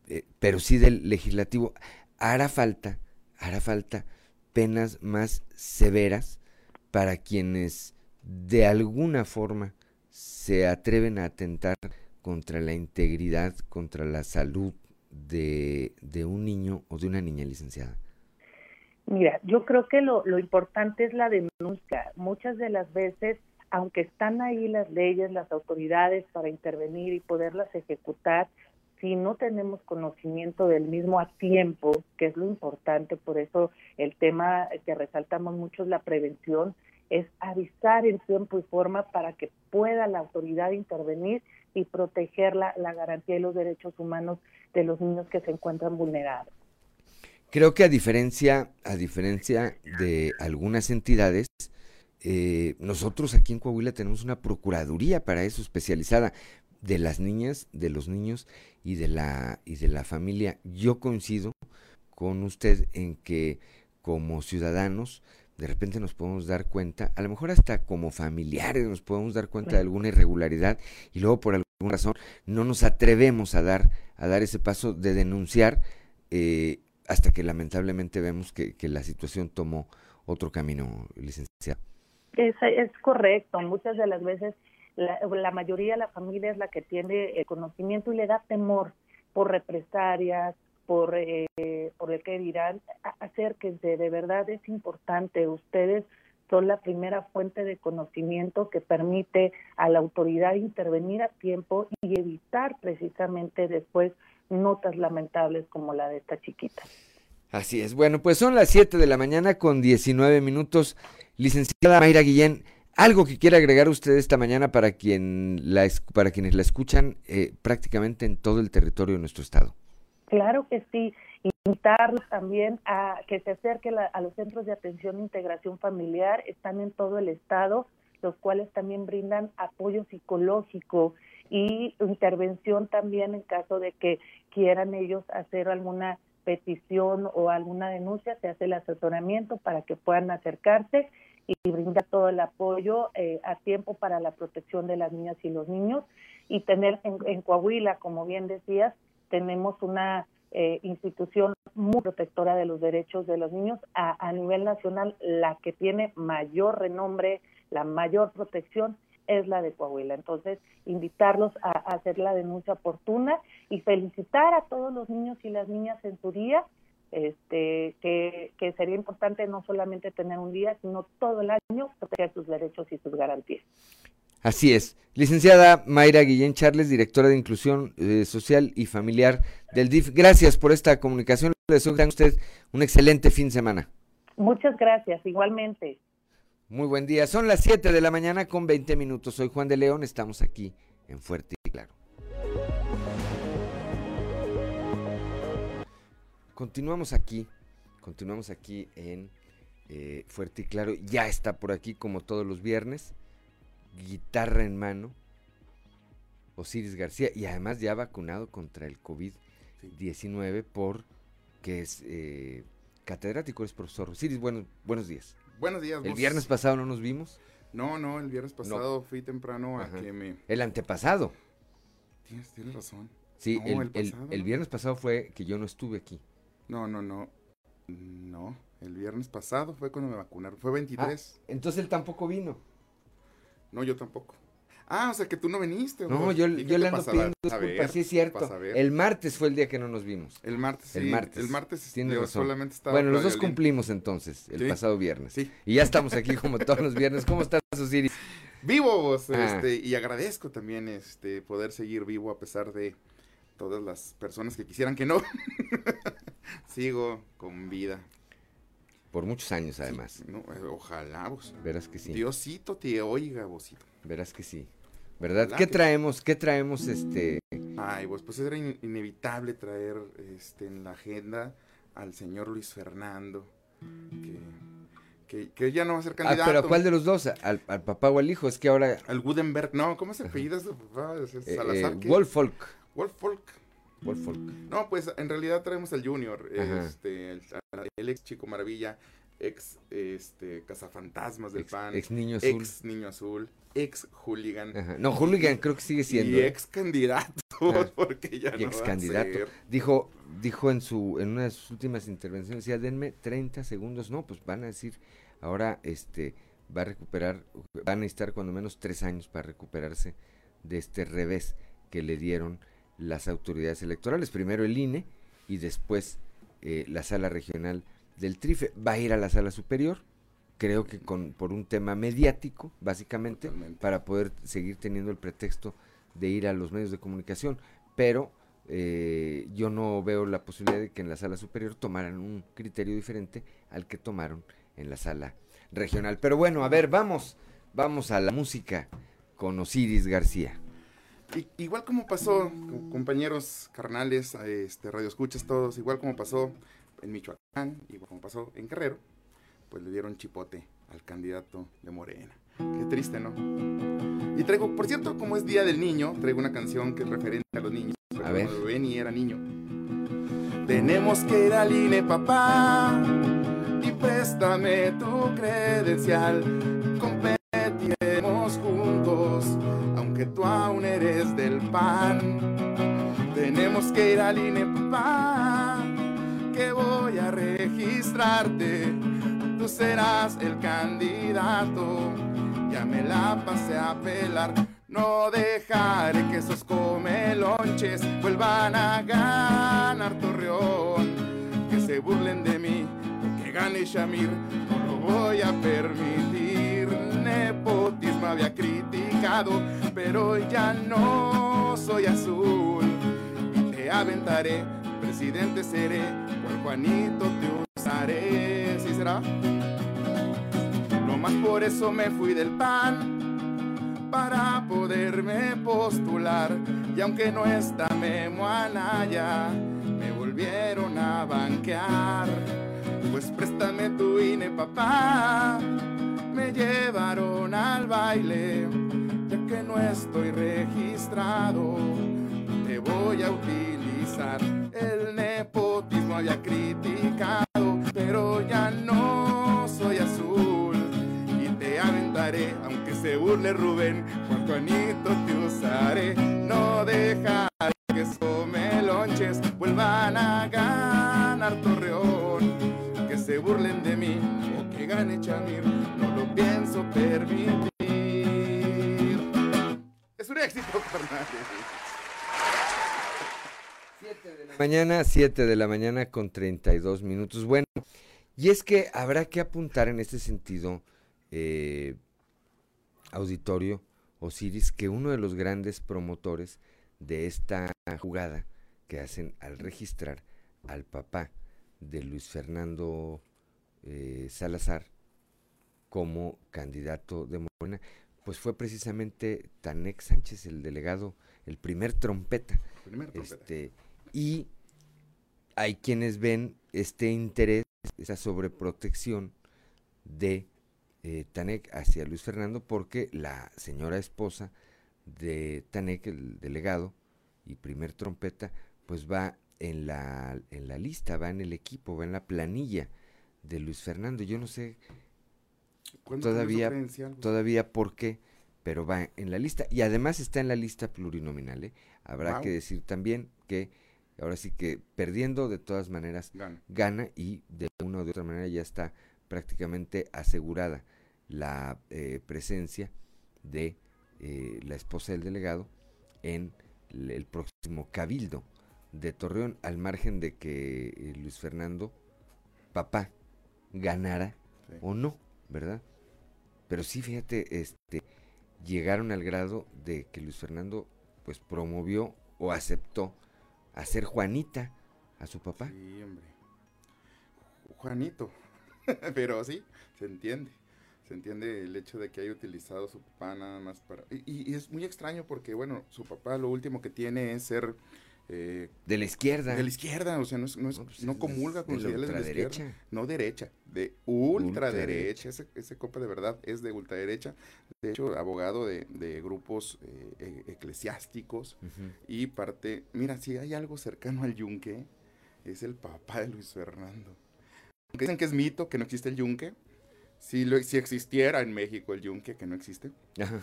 eh, pero sí del Legislativo. Hará falta, hará falta penas más severas para quienes de alguna forma se atreven a atentar contra la integridad, contra la salud de, de un niño o de una niña licenciada? Mira, yo creo que lo, lo importante es la denuncia. Muchas de las veces, aunque están ahí las leyes, las autoridades para intervenir y poderlas ejecutar, si no tenemos conocimiento del mismo a tiempo, que es lo importante, por eso el tema que resaltamos mucho es la prevención, es avisar en tiempo y forma para que pueda la autoridad intervenir y proteger la, la garantía y los derechos humanos de los niños que se encuentran vulnerados. Creo que a diferencia, a diferencia de algunas entidades, eh, nosotros aquí en Coahuila tenemos una procuraduría para eso especializada de las niñas, de los niños y de la y de la familia. Yo coincido con usted en que como ciudadanos de repente nos podemos dar cuenta, a lo mejor hasta como familiares nos podemos dar cuenta de alguna irregularidad y luego por alguna razón no nos atrevemos a dar a dar ese paso de denunciar eh, hasta que lamentablemente vemos que, que la situación tomó otro camino, licenciado. Es, es correcto, muchas de las veces la, la mayoría de la familia es la que tiene el conocimiento y le da temor por represalias, por, eh, por el que dirán, acérquense, de verdad es importante, ustedes son la primera fuente de conocimiento que permite a la autoridad intervenir a tiempo y evitar precisamente después notas lamentables como la de esta chiquita. Así es. Bueno, pues son las 7 de la mañana con 19 minutos. Licenciada Mayra Guillén, algo que quiera agregar usted esta mañana para, quien la, para quienes la escuchan eh, prácticamente en todo el territorio de nuestro estado. Claro que sí. Invitarlos también a que se acerquen a los centros de atención e integración familiar. Están en todo el estado, los cuales también brindan apoyo psicológico y intervención también en caso de que quieran ellos hacer alguna petición o alguna denuncia, se hace el asesoramiento para que puedan acercarse y brindar todo el apoyo eh, a tiempo para la protección de las niñas y los niños. Y tener en, en Coahuila, como bien decías, tenemos una eh, institución muy protectora de los derechos de los niños a, a nivel nacional, la que tiene mayor renombre, la mayor protección es la de Coahuila. Entonces, invitarlos a, a, hacer la denuncia oportuna y felicitar a todos los niños y las niñas en su día, este, que, que sería importante no solamente tener un día, sino todo el año proteger sus derechos y sus garantías. Así es. Licenciada Mayra Guillén Charles, directora de Inclusión eh, Social y Familiar del DIF. Gracias por esta comunicación. Le deseo tenga usted un excelente fin de semana. Muchas gracias, igualmente. Muy buen día. Son las 7 de la mañana con 20 minutos. Soy Juan de León. Estamos aquí en Fuerte y Claro. Continuamos aquí. Continuamos aquí en eh, Fuerte y Claro. Ya está por aquí como todos los viernes. Guitarra en mano. Osiris García. Y además ya vacunado contra el COVID-19 por que es eh, catedrático, es profesor. Osiris, bueno, buenos días. Buenos días. ¿El viernes pasado no nos vimos? No, no, el viernes pasado no. fui temprano a Ajá. que me... El antepasado. Tienes, tienes razón. Sí, no, el, el, el, viernes pasado fue que yo no estuve aquí. No, no, no. No, el viernes pasado fue cuando me vacunaron. Fue 23. Ah, entonces él tampoco vino. No, yo tampoco. Ah, o sea que tú no viniste. No, yo, yo le ando pidiendo disculpas, sí es cierto. El martes fue el día que no nos vimos. El martes, el sí, martes. El martes Tiene yo razón. solamente estaba. Bueno, los dos cumplimos entonces, el ¿Sí? pasado viernes. Sí. Y ya estamos aquí como todos los viernes. ¿Cómo estás, Osiris? Vivos, Ah. este, y agradezco también este poder seguir vivo a pesar de todas las personas que quisieran que no. Sigo con vida. Por muchos años, además. Sí, no, eh, ojalá, vos. Verás que sí. Diosito te oiga, vosito. Verás que sí. ¿Verdad? Ojalá ¿Qué que- ¿Traemos? ¿Qué traemos este? Ay, pues, pues era in- inevitable traer este, en la agenda al señor Luis Fernando, que, que, que ya no va a ser Ah, candidato. pero ¿a ¿cuál de los dos? ¿Al, al papá o al hijo? Es que ahora... Al Gudenberg, no, ¿cómo se apellida su papá? ¿Es Eh, Salazar, eh, ¿qué? Wolfolk. No, pues en realidad traemos al Junior, Ajá. este, el, el ex Chico Maravilla, ex este, cazafantasmas del Ex- PAN, ex Niño Azul. ex niño azul, ex hooligan. Ajá. No, hooligan creo que sigue siendo. Y ex candidato, Ajá. porque ya y no ex va a candidato. ser. Dijo, dijo en su, en una de sus últimas intervenciones, decía, denme 30 segundos. No, pues van a decir, ahora este va a recuperar, van a necesitar cuando menos tres años para recuperarse de este revés que le dieron las autoridades electorales. Primero el INE y después eh, la sala regional del TRIFE. Va a ir a la sala superior, creo que con por un tema mediático, básicamente, Totalmente. para poder seguir teniendo el pretexto de ir a los medios de comunicación, pero eh, yo no veo la posibilidad de que en la sala superior tomaran un criterio diferente al que tomaron en la sala regional. Pero bueno, a ver, vamos, vamos a la música con Osiris García. Igual como pasó, co- compañeros carnales, este, radioescuchas todos, igual como pasó en Michoacán, igual como pasó en Guerrero, pues le dieron chipote al candidato de Morena. Qué triste, ¿no? Y traigo, por cierto, como es Día del Niño, traigo una canción que es referente a los niños. A ver. Cuando Benny era niño. Tenemos que ir al INE, papá, y préstame tu credencial. Juntos, aunque tú aún eres del PAN. Tenemos que ir al INE, papá, que voy a registrarte. Tú serás el candidato, ya me la pasé a pelar. No dejaré que esos comelonches vuelvan a ganar Torreón. Que se burlen de mí, que gane Shamir, no lo voy a permitir. Nepotismo había criticado, pero ya no soy azul. Te aventaré, presidente seré, por Juanito te usaré. ¿Sí será? No más por eso me fui del PAN para poderme postular. Y aunque no está Memo Anaya, me volvieron a banquear. Pues préstame tu INE, papá. Me llevaron al baile, ya que no estoy registrado. Te voy a utilizar. El nepotismo había criticado, pero ya no soy azul y te aventaré, aunque se burle Rubén, Juan Juanito te usaré, no dejaré que esos melonches vuelvan a ganar Torreón, que se burlen de mí o que gane Chamir, pienso permitir. Es un éxito, Fernández. Mañana, 7 de la mañana con 32 minutos. Bueno, y es que habrá que apuntar en este sentido, eh, auditorio Osiris, que uno de los grandes promotores de esta jugada que hacen al registrar al papá de Luis Fernando eh, Salazar como candidato de Morena, pues fue precisamente Tanex Sánchez, el delegado, el primer trompeta. Primer trompeta. Este, y hay quienes ven este interés, esa sobreprotección de eh, Tanek hacia Luis Fernando, porque la señora esposa de Tanek, el delegado y primer trompeta, pues va en la, en la lista, va en el equipo, va en la planilla de Luis Fernando. Yo no sé ¿Cuándo cambió su todavía, todavía por qué, pero va en la lista. Y además está en la lista plurinominal. ¿eh? Habrá que decir también que ahora sí que perdiendo de todas maneras Gana. gana y de una u de otra manera ya está prácticamente asegurada la eh, presencia de eh, la esposa del delegado en el, el próximo cabildo de Torreón, al margen de que eh, Luis Fernando, papá, ganara Sí. o no, ¿verdad? Pero sí, fíjate, este, llegaron al grado de que Luis Fernando, pues, promovió o aceptó hacer Juanita a su papá. Sí, hombre. Juanito. Pero sí, se entiende. Se entiende el hecho de que haya utilizado su papá nada más para... Y, y es muy extraño porque, bueno, su papá lo último que tiene es ser... eh, De la izquierda. de la izquierda, o sea, no, es- no, es- No, pues no comulga con los la ideales de la izquierda. No derecha, de ultraderecha. Ese, ese copa de verdad es de ultraderecha. De hecho, abogado de, de grupos eh, e- eclesiásticos y parte... Mira, si hay algo cercano al yunque, es el papá de Luis Fernando. Aunque dicen que es mito, que no existe el yunque. Si, lo, si existiera en México el yunque, que no existe, Ajá.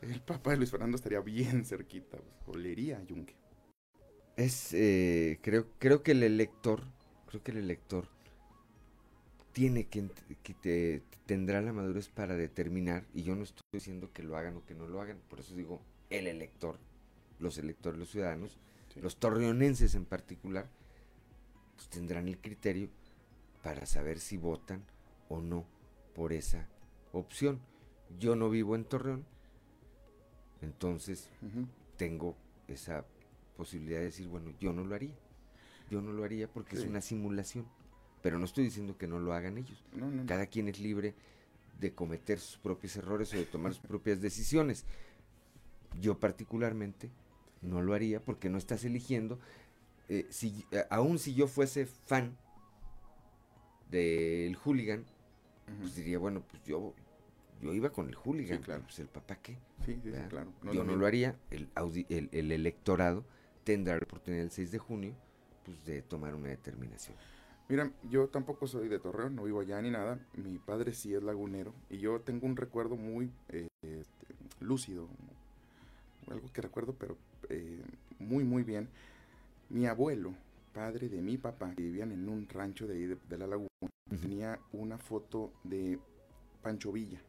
el papá de Luis Fernando estaría bien cerquita. pues, olería a yunque. Es, eh, creo, creo que el elector, creo que el elector tiene que, que te- tendrá la madurez para determinar, y yo no estoy diciendo que lo hagan o que no lo hagan, por eso digo el elector, los electores, los ciudadanos, Sí. los torreonenses en particular, pues tendrán el criterio para saber si votan o no por esa opción. Yo no vivo en Torreón, entonces tengo esa posibilidad de decir, bueno, yo no lo haría. Yo no lo haría porque es una simulación. Pero no estoy diciendo que no lo hagan ellos. No, no, no. Cada quien es libre de cometer sus propios errores o de tomar sus propias decisiones. Yo particularmente no lo haría porque no estás eligiendo. Eh, si, eh, aún si yo fuese fan del hooligan, pues diría, bueno, pues yo, yo iba con el hooligan, claro. pues el papá qué. Sí, sí, claro. yo no lo haría, el, el, el, electorado tendrá la oportunidad el 6 de junio pues, de tomar una determinación. Mira, yo tampoco soy de Torreón, no vivo allá ni nada. Mi padre sí es lagunero y yo tengo un recuerdo muy eh, lúcido, algo que recuerdo, pero eh, muy, muy bien. Mi abuelo, padre de mi papá, que vivían en un rancho de ahí de, la laguna, tenía una foto de Pancho Villa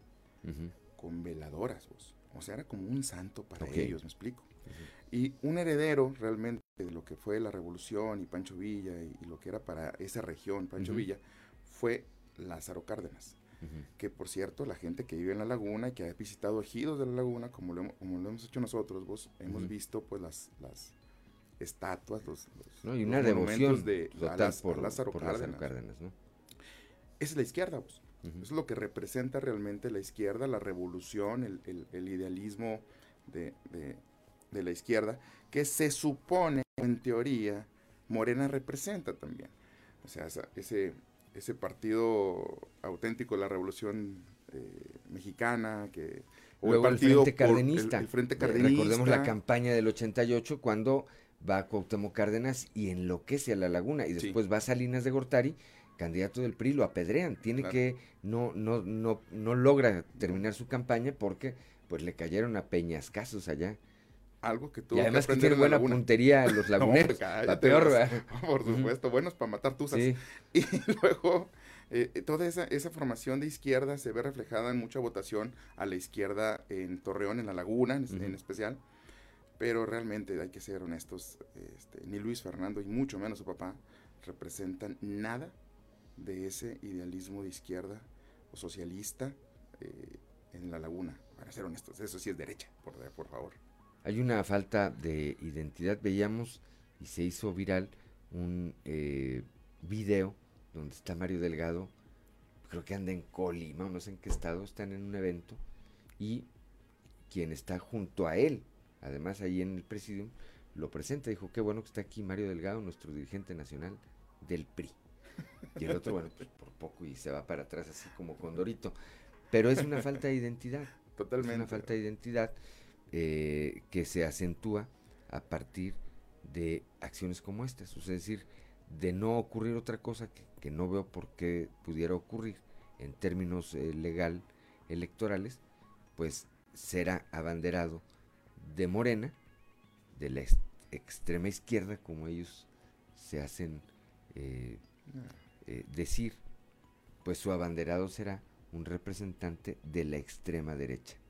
con veladoras, vos. O sea, era como un santo para ellos, me explico. Y un heredero realmente de lo que fue la revolución y Pancho Villa y, lo que era para esa región, Pancho Villa, fue Lázaro Cárdenas. Que por cierto, la gente que vive en la laguna y que ha visitado ejidos de la laguna, como lo, como lo hemos hecho nosotros, vos, hemos visto pues las, las estatuas, los, no, y una devoción de total por, Lázaro Cárdenas. Esa es la izquierda, vos. Es lo que representa realmente la izquierda, la revolución, el, el, idealismo de, de la izquierda, que se supone, en teoría, Morena representa también. O sea, ese, ese partido auténtico de la revolución eh, mexicana, que... O el, partido Frente Cardenista. el, Frente Cardenista. Recordemos la campaña del 88 cuando va a Cuauhtémoc Cárdenas y enloquece a la laguna y después va a Salinas de Gortari, candidato del PRI, lo apedrean, tiene que, no, no, no, no logra terminar su campaña porque pues le cayeron a peñascasos allá algo que tuvo y además que, tiene buena puntería los laguneros. la peor, Por supuesto, buenos para matar tuzas. Y luego, eh, toda esa, esa formación de izquierda se ve reflejada en mucha votación a la izquierda en Torreón, en la Laguna en, especial. Pero realmente hay que ser honestos, este, ni Luis Fernando y mucho menos su papá representan nada de ese idealismo de izquierda o socialista eh, en la laguna, para ser honestos. Eso sí es derecha, por, por favor. Hay una falta de identidad. Veíamos y se hizo viral un eh, video donde está Mario Delgado, creo que anda en Colima, no sé en qué estado, están en un evento y quien está junto a él, además ahí en el presidium, lo presenta, dijo, qué bueno que está aquí Mario Delgado, nuestro dirigente nacional del PRI. Y el otro, bueno, pues por poco y se va para atrás así como Condorito. Pero es una falta de identidad. Totalmente. Es una falta de identidad. Eh, que se acentúa a partir de acciones como estas, es decir, de no ocurrir otra cosa que, no veo por qué pudiera ocurrir en términos eh, legal electorales, pues será abanderado de Morena, de la extrema izquierda, como ellos se hacen eh, decir, pues su abanderado será un representante de la extrema derecha.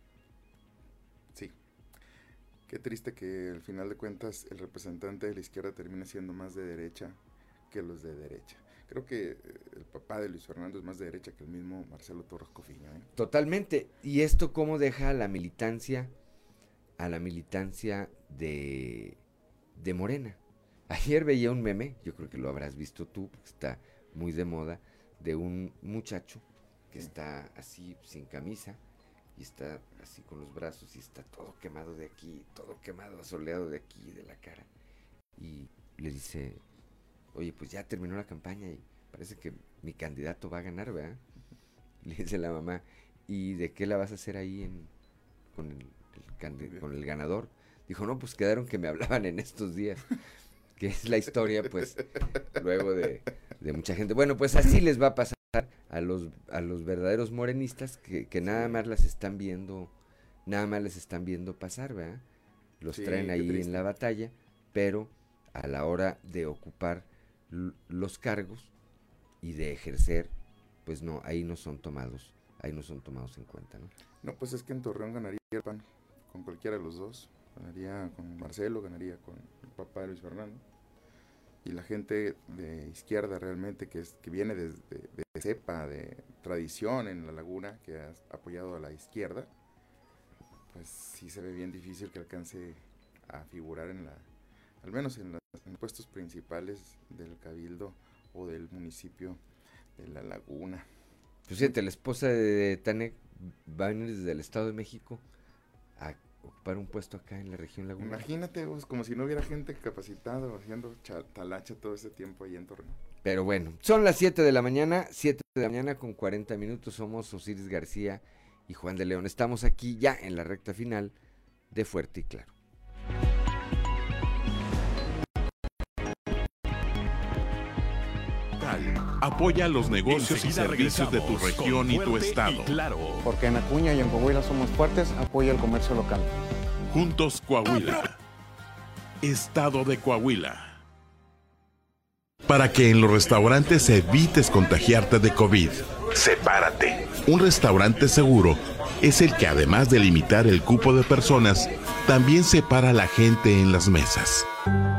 Qué triste que al final de cuentas el representante de la izquierda termine siendo más de derecha que los de derecha. Creo que eh, el papá de Luis Fernando es más de derecha que el mismo Marcelo Torres Cofiño. ¿eh? Totalmente. ¿Y esto cómo deja a la militancia, a la militancia de, de Morena? Ayer veía un meme, yo creo que lo habrás visto tú, porque está muy de moda, de un muchacho que está así sin camisa, y está así con los brazos y está todo quemado de aquí, todo quemado, asoleado de aquí, de la cara. Y le dice, oye, pues ya terminó la campaña y parece que mi candidato va a ganar, ¿verdad? Le dice la mamá, ¿y de qué la vas a hacer ahí en, con, el, con el ganador? Dijo, no, pues quedaron que me hablaban en estos días. que es la historia, pues, luego de, de mucha gente. Bueno, pues así les va a pasar a los, a los verdaderos morenistas que, que nada más las están viendo, nada más les están viendo pasar, ¿verdad? Los traen ahí en la batalla, pero a la hora de ocupar los cargos y de ejercer, pues no, ahí no son tomados, ahí no son tomados en cuenta, ¿no? No, pues es que en Torreón ganaría el PAN con cualquiera de los dos, ganaría con Marcelo, ganaría con el papá de Luis Fernando y la gente de izquierda realmente que, es, que viene de, de, cepa, de tradición en la laguna, que ha apoyado a la izquierda, pues sí se ve bien difícil que alcance a figurar en la, al menos en los puestos principales del cabildo o del municipio de la laguna. Pues fíjate, la esposa de Tanek va a venir desde el Estado de México a ocupar un puesto acá en la región Laguna. Imagínate, vos, como si no hubiera gente capacitada haciendo cha- talacha todo ese tiempo ahí en Torreón. Pero bueno, son las 7 de la mañana, 7 de la mañana con 40 minutos. Somos Osiris García y Juan de León. Estamos aquí ya en la recta final de Fuerte y Claro. Apoya los negocios y servicios de tu región y tu y estado. Claro. Porque en Acuña y en Coahuila somos fuertes, apoya el comercio local. Juntos Coahuila. Estado de Coahuila. Para que en los restaurantes evites contagiarte de COVID, sepárate. Un restaurante seguro es el que además de limitar el cupo de personas, también separa a la gente en las mesas.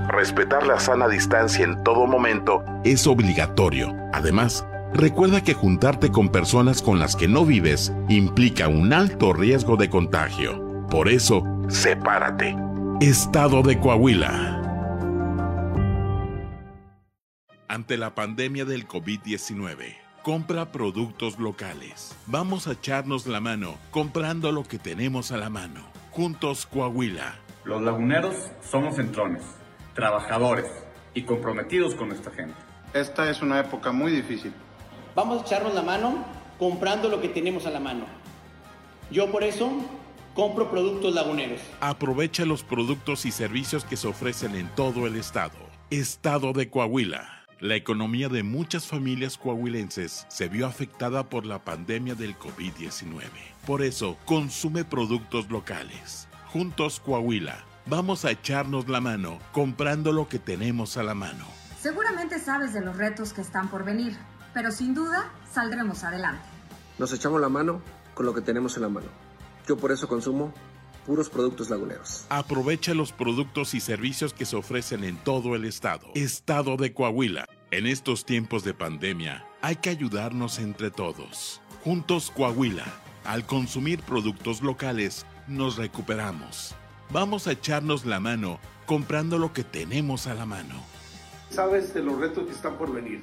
Respetar la sana distancia en todo momento es obligatorio. Además, recuerda que juntarte con personas con las que no vives implica un alto riesgo de contagio. Por eso, sepárate. Estado de Coahuila. Ante la pandemia del COVID-19, compra productos locales. Vamos a echarnos la mano comprando lo que tenemos a la mano. Juntos Coahuila. Los laguneros somos entrones, trabajadores y comprometidos con nuestra gente. Esta es una época muy difícil. Vamos a echarnos la mano comprando lo que tenemos a la mano. Yo por eso compro productos laguneros. Aprovecha los productos y servicios que se ofrecen en todo el estado. Estado de Coahuila. La economía de muchas familias coahuilenses se vio afectada por la pandemia del COVID-19. Por eso, consume productos locales. Juntos Coahuila. Vamos a echarnos la mano comprando lo que tenemos a la mano. Seguramente sabes de los retos que están por venir, pero sin duda saldremos adelante. Nos echamos la mano con lo que tenemos en la mano. Yo por eso consumo puros productos laguneros. Aprovecha los productos y servicios que se ofrecen en todo el estado. Estado de Coahuila. En estos tiempos de pandemia, hay que ayudarnos entre todos. Juntos Coahuila. Al consumir productos locales, nos recuperamos. Vamos a echarnos la mano comprando lo que tenemos a la mano. Sabes de los retos que están por venir,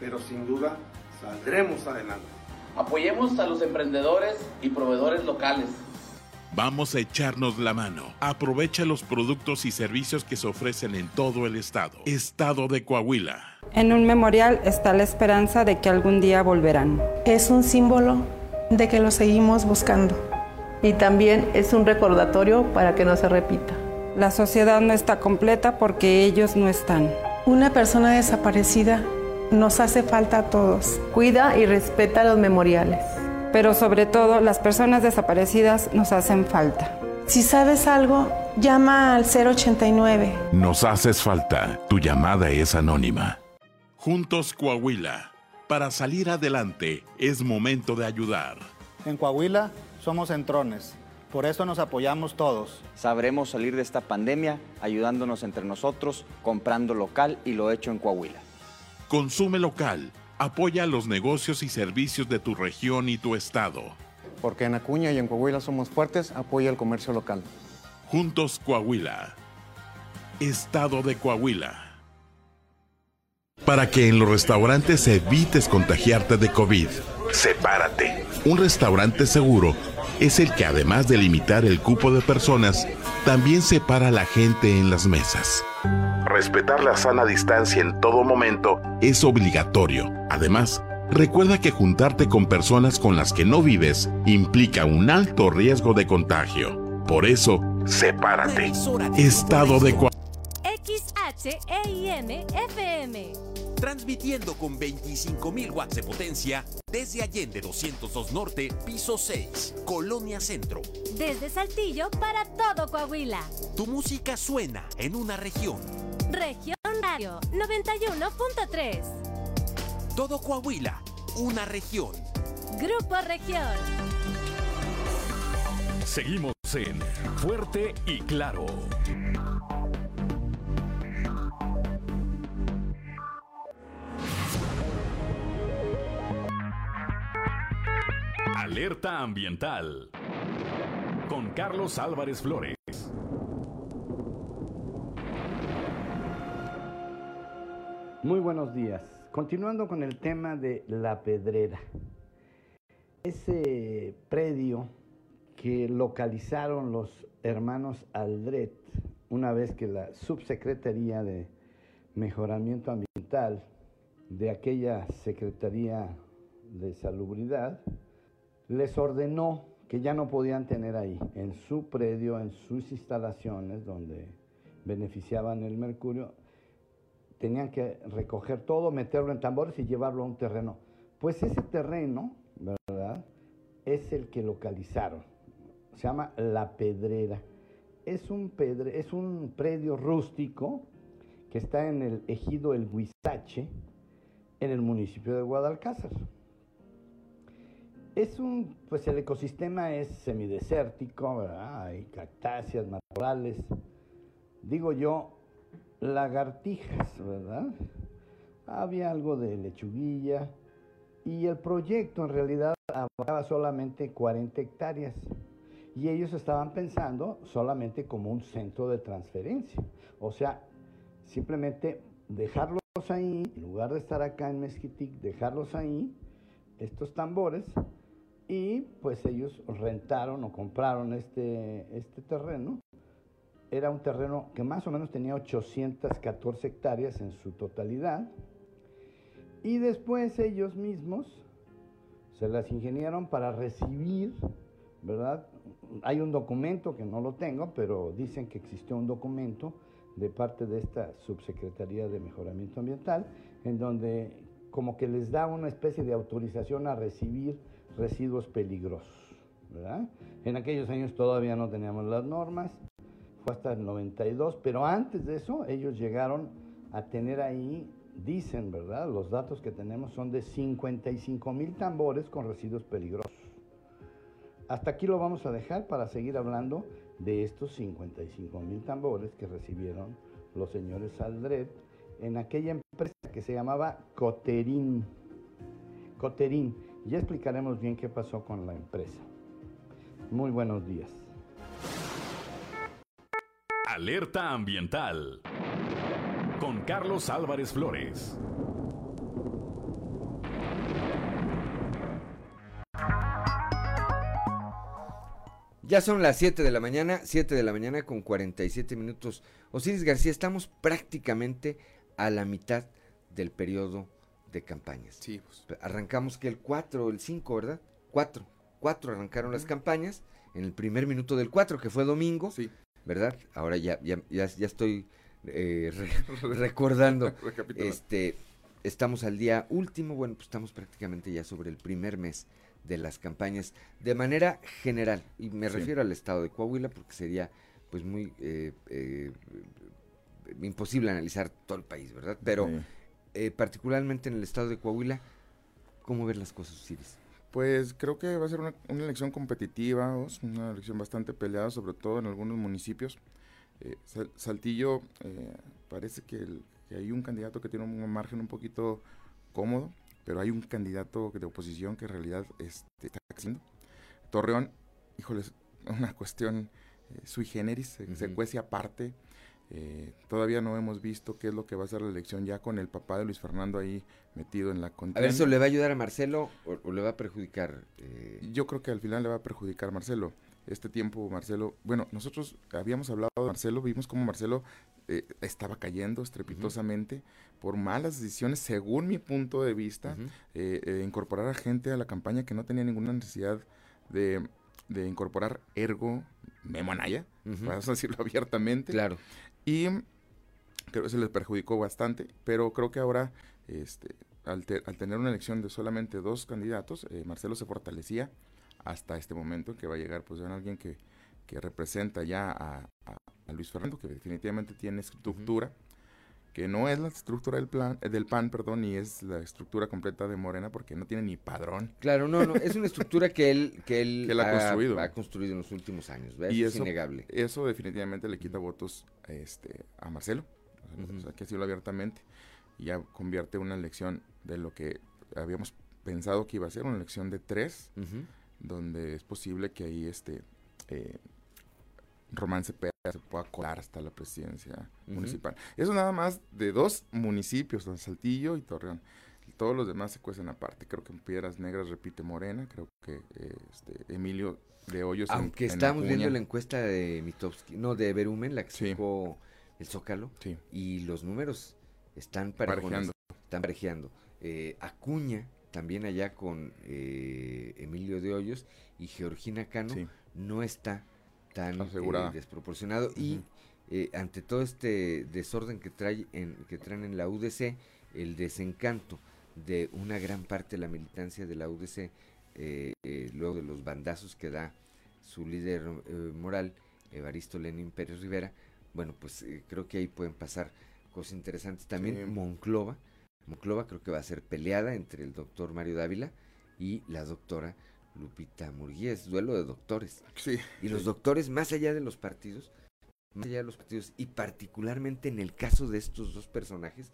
pero sin duda saldremos adelante. Apoyemos a los emprendedores y proveedores locales. Vamos a echarnos la mano. Aprovecha los productos y servicios que se ofrecen en todo el estado. Estado de Coahuila. En un memorial está la esperanza de que algún día volverán. Es un símbolo de que lo seguimos buscando. Y también es un recordatorio para que no se repita. La sociedad no está completa porque ellos no están. Una persona desaparecida nos hace falta a todos. Cuida y respeta los memoriales. Pero sobre todo, las personas desaparecidas nos hacen falta. Si sabes algo, llama al 089. Nos haces falta. Tu llamada es anónima. Juntos Coahuila. Para salir adelante es momento de ayudar. En Coahuila somos entrones. Por eso nos apoyamos todos. Sabremos salir de esta pandemia ayudándonos entre nosotros, comprando local y lo hecho en Coahuila. Consume local. Apoya los negocios y servicios de tu región y tu estado. Porque en Acuña y en Coahuila somos fuertes, apoya el comercio local. Juntos Coahuila. Estado de Coahuila. Para que en los restaurantes evites contagiarte de COVID, sepárate. Un restaurante seguro es el que además de limitar el cupo de personas, también separa a la gente en las mesas. Respetar la sana distancia en todo momento es obligatorio. Además, recuerda que juntarte con personas con las que no vives implica un alto riesgo de contagio. Por eso, sepárate. Estado de Coahuila. XHEIM FM. Transmitiendo con 25.000 watts de potencia desde Allende 202 Norte, piso 6, Colonia Centro. Desde Saltillo para todo Coahuila. Tu música suena en una región. Región Radio 91.3. Todo Coahuila, una región. Grupo Región. Seguimos en Fuerte y Claro. Alerta ambiental. Con Carlos Álvarez Flores. Muy buenos días. Continuando con el tema de la pedrera. ese predio que localizaron los hermanos Aldret una vez que la subsecretaría de mejoramiento ambiental de aquella Secretaría de Salubridad les ordenó que ya no podían tener ahí, en su predio, en sus instalaciones donde beneficiaban el mercurio, tenían que recoger todo, meterlo en tambores y llevarlo a un terreno. Pues ese terreno, ¿verdad? Es el que localizaron. Se llama La Pedrera. Es un, pedre, es un predio rústico que está en el ejido El Huizache, en el municipio de Guadalcázar. Es un, pues el ecosistema es semidesértico, ¿verdad? Hay cactáceas, naturales, digo yo, lagartijas, ¿verdad? Había algo de lechuguilla y el proyecto en realidad abarcaba solamente 40 hectáreas y ellos estaban pensando solamente como un centro de transferencia, o sea, simplemente dejarlos ahí, en lugar de estar acá en Mezquitic, dejarlos ahí, estos tambores, y pues ellos rentaron o compraron este, este terreno. Era un terreno que más o menos tenía 814 hectáreas en su totalidad. Y después ellos mismos se las ingeniaron para recibir, ¿verdad? Hay un documento que no lo tengo, pero dicen que existió un documento de parte de esta Subsecretaría de Mejoramiento Ambiental, en donde como que les da una especie de autorización a recibir residuos peligrosos. ¿verdad? En aquellos años todavía no teníamos las normas, fue hasta el 92, pero antes de eso ellos llegaron a tener ahí, dicen, ¿verdad? Los datos que tenemos son de 55 mil tambores con residuos peligrosos. Hasta aquí lo vamos a dejar para seguir hablando de estos 55 mil tambores que recibieron los señores Aldred en aquella empresa que se llamaba Coterín. Coterín. Ya explicaremos bien qué pasó con la empresa. Muy buenos días. Alerta ambiental. Con Carlos Álvarez Flores. Ya son las 7 de la mañana, 7 de la mañana con 47 minutos. Osiris García, estamos prácticamente a la mitad del periodo de campañas. Sí. Pues. Arrancamos que el 4, el 5, ¿verdad? 4. 4 arrancaron las campañas en el primer minuto del 4, que fue domingo. Sí. ¿Verdad? Ahora ya, ya, ya, estoy eh, recordando. este, estamos al día último, bueno, pues estamos prácticamente ya sobre el primer mes de las campañas de manera general. Y me refiero al estado de Coahuila porque sería pues muy eh, eh, imposible analizar todo el país, ¿verdad? Pero eh, particularmente en el estado de Coahuila, ¿cómo ver las cosas, Osiris? Pues creo que va a ser una, elección competitiva, una elección bastante peleada, sobre todo en algunos municipios. Saltillo parece que, que hay un candidato que tiene un margen un poquito cómodo pero hay un candidato de oposición que en realidad este, está haciendo. Torreón, híjoles, una cuestión eh, sui generis, se, cuece aparte. Eh, todavía no hemos visto qué es lo que va a ser la elección ya con el papá de Luis Fernando ahí metido en la contienda. A ver, ¿eso le va a ayudar a Marcelo o, le va a perjudicar? Eh? Yo creo que al final le va a perjudicar a Marcelo. Este tiempo, Marcelo, bueno, nosotros habíamos hablado de Marcelo, vimos cómo Marcelo eh, estaba cayendo estrepitosamente por malas decisiones, según mi punto de vista, eh, eh, incorporar a gente a la campaña que no tenía ninguna necesidad de, incorporar ergo Memo Anaya, vamos a decirlo abiertamente. Claro. Y creo que se les perjudicó bastante, pero creo que ahora, este, al, tener una elección de solamente dos candidatos, Marcelo se fortalecía hasta este momento que va a llegar pues alguien que, que representa ya a, Luis Fernando, que definitivamente tiene estructura, que no es la estructura del, plan, eh, del PAN, perdón, ni es la estructura completa de Morena, porque no tiene ni padrón. Claro, no, no, es una estructura que él, que él, ha, construido. ha, construido. en los últimos años, ¿ves? Y es innegable. Eso definitivamente le quita votos este, a Marcelo, o sea, que decirlo abiertamente, y ya convierte una elección de lo que habíamos pensado que iba a ser, una elección de tres, donde es posible que ahí este... Eh, Román Cepeda se pueda colar hasta la presidencia municipal. Eso nada más de dos municipios, Saltillo y Torreón. todos los demás se cuecen aparte. Creo que en Piedras Negras repite Morena, creo que eh, este, Emilio de Hoyos. Aunque estamos viendo la encuesta de Mitowski, no, de Berumen, la que sí. el Zócalo, y los números están parejeando. Están parejeando. Eh, Acuña, también allá con eh, Emilio de Hoyos, y Georgina Cano, no está tan eh, desproporcionado. Y ante todo este desorden que, trae en, que traen en la UDC, el desencanto de una gran parte de la militancia de la UDC, luego de los bandazos que da su líder moral, Evaristo Lenin Pérez Rivera, bueno, pues creo que ahí pueden pasar cosas interesantes. También Monclova, Monclova creo que va a ser peleada entre el doctor Mario Dávila y la doctora Lupita Murguía. duelo de doctores. Sí. Y los doctores, más allá de los partidos, más allá de los partidos, y particularmente en el caso de estos dos personajes,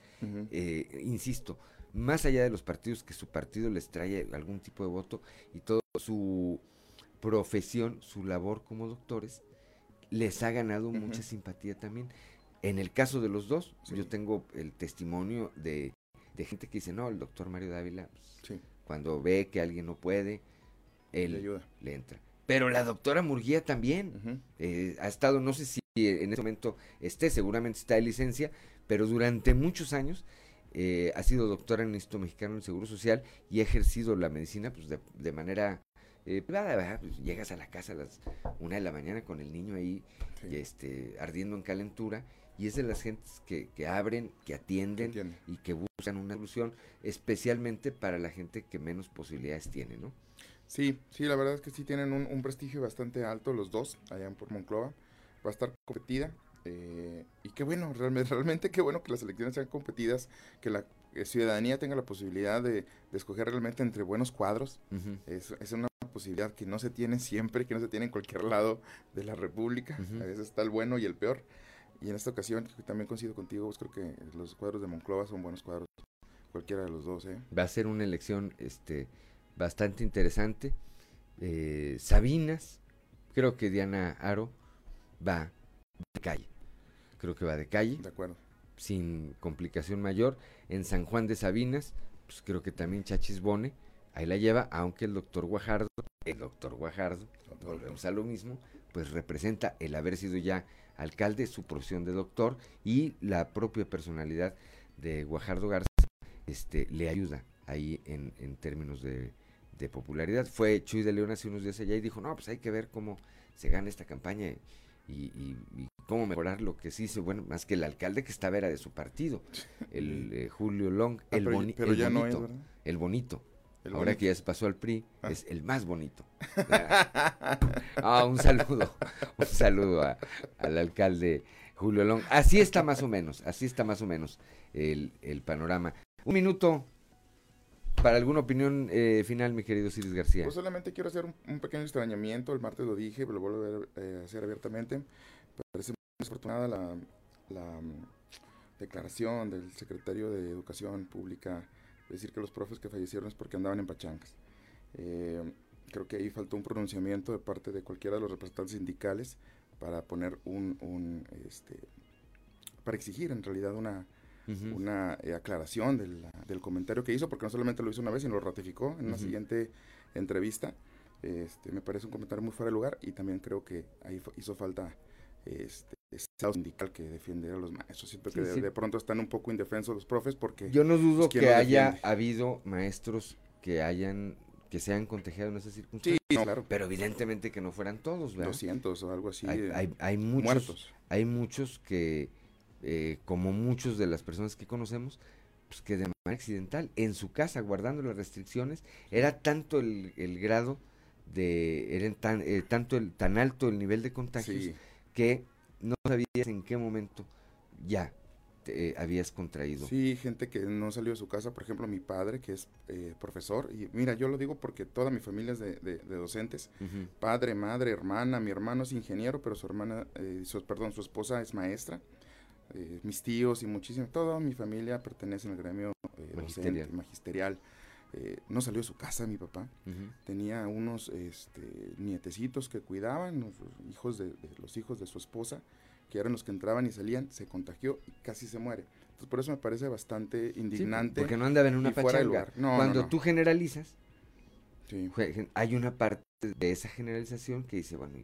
eh, insisto, más allá de los partidos, que su partido les trae algún tipo de voto y todo su profesión, su labor como doctores, les ha ganado mucha simpatía también. En el caso de los dos, yo tengo el testimonio de, gente que dice, no, el doctor Mario Dávila, pues, cuando ve que alguien no puede, él le, entra. Pero la doctora Murguía también eh, ha estado, no sé si en este momento esté, seguramente está de licencia, pero durante muchos años eh, ha sido doctora en el Instituto Mexicano del Seguro Social y ha ejercido la medicina pues, de, manera eh, privada. Pues, llegas a la casa a las una de la mañana con el niño ahí este, ardiendo en calentura y es de las gentes que, que abren, que atienden y que buscan una solución, especialmente para la gente que menos posibilidades tiene, ¿no? Sí, sí, la verdad es que sí tienen un, prestigio bastante alto los dos allá en por Monclova. Va a estar competida. Eh, y qué bueno, realmente, realmente qué bueno que las elecciones sean competidas, que la ciudadanía tenga la posibilidad de, escoger realmente entre buenos cuadros. es, es, una posibilidad que no se tiene siempre, que no se tiene en cualquier lado de la República. A veces está el bueno y el peor. Y en esta ocasión, también coincido contigo, pues creo que los cuadros de Monclova son buenos cuadros, cualquiera de los dos. ¿eh? Va a ser una elección este, bastante interesante. Eh, Sabinas, creo que Diana Aro va de calle. Creo que va de calle. De acuerdo. Sin complicación mayor. En San Juan de Sabinas, pues creo que también Chachis Bone, ahí la lleva, aunque el doctor Guajardo, el doctor Guajardo, volvemos a lo mismo, pues representa el haber sido ya alcalde, su profesión de doctor y la propia personalidad de Guajardo Garza este, le ayuda ahí en, en términos de, popularidad. Fue Chuy de León hace unos días allá y dijo, no, pues hay que ver cómo se gana esta campaña y, cómo mejorar lo que sí se, bueno, más que el alcalde que estaba era de su partido, el eh, Julio Long, ah, el, bonito, el bonito. Ahora que ya se pasó al PRI, ah. es el más bonito. ah, un saludo, un saludo al alcalde Julio Long. Así está más o menos, así está más o menos el, panorama. Un minuto para alguna opinión eh, final, mi querido Ciris García. Pues solamente quiero hacer un, pequeño extrañamiento. El martes lo dije, pero lo vuelvo a, eh, hacer abiertamente. Parece muy desafortunada la, la mm, declaración del secretario de Educación Pública decir que los profes que fallecieron es porque andaban en pachangas. Eh, creo que ahí faltó un pronunciamiento de parte de cualquiera de los representantes sindicales para poner un, este, para exigir en realidad una, una eh, aclaración del, del, comentario que hizo, porque no solamente lo hizo una vez, sino lo ratificó en una siguiente entrevista. Este, me parece un comentario muy fuera de lugar y también creo que ahí hizo falta este, Estado sindical que defiende a los maestros. Siento que de, pronto están un poco indefensos los profes porque... Yo no dudo pues, que haya habido maestros que hayan que se hayan contagiado en esas circunstancias. Sí, claro. Pero evidentemente que no fueran todos, ¿verdad? 200 o algo así. Hay, muchos, Hay muchos que, eh, como muchos de las personas que conocemos, pues que de manera accidental, en su casa, guardando las restricciones, era tanto el, grado de, era tan, eh, tanto el, tan alto el nivel de contagios que no sabías en qué momento ya te habías contraído. Sí, gente que no salió de su casa, por ejemplo, mi padre, que es eh, profesor, y mira, yo lo digo porque toda mi familia es de, docentes, padre, madre, hermana, mi hermano es ingeniero, pero su hermana, eh, su, perdón, su esposa es maestra, eh, mis tíos y muchísimo, toda mi familia pertenece al gremio magisterial. magisterial. no salió de su casa mi papá, tenía unos este, nietecitos que cuidaban, los hijos de, los hijos de su esposa, que eran los que entraban y salían, se contagió y casi se muere. Entonces, por eso me parece bastante indignante. porque no andaba en una pachanga. lugar. No, Cuando no, no. tú generalizas, Sí. hay una parte de esa generalización que dice, bueno,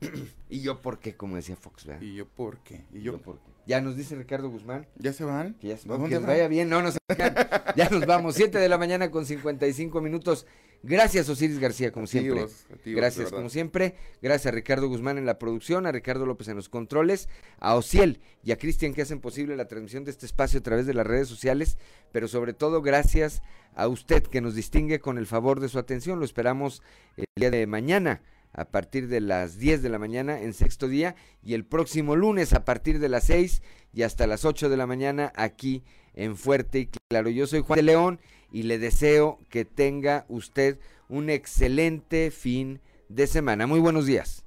¿y, yo por qué? Como decía Fox, ¿verdad? ¿Y yo por qué? ¿Y yo por qué? Ya nos dice Ricardo Guzmán. ¿Ya se van? Que vaya bien. No, no se vayan. Ya nos vamos. 7 de la mañana con 55 minutos. Gracias, Osiris García, como siempre. Gracias, como siempre. Gracias a Ricardo Guzmán en la producción, a Ricardo López en los controles, a Ociel y a Cristian que hacen posible la transmisión de este espacio a través de las redes sociales, pero sobre todo gracias a usted que nos distingue con el favor de su atención. Lo esperamos el día de mañana a partir de las 10 de la mañana en sexto día y el próximo lunes a partir de las 6 y hasta las 8 de la mañana aquí en Fuerte y Claro. Yo soy Juan de León y le deseo que tenga usted un excelente fin de semana. Muy buenos días.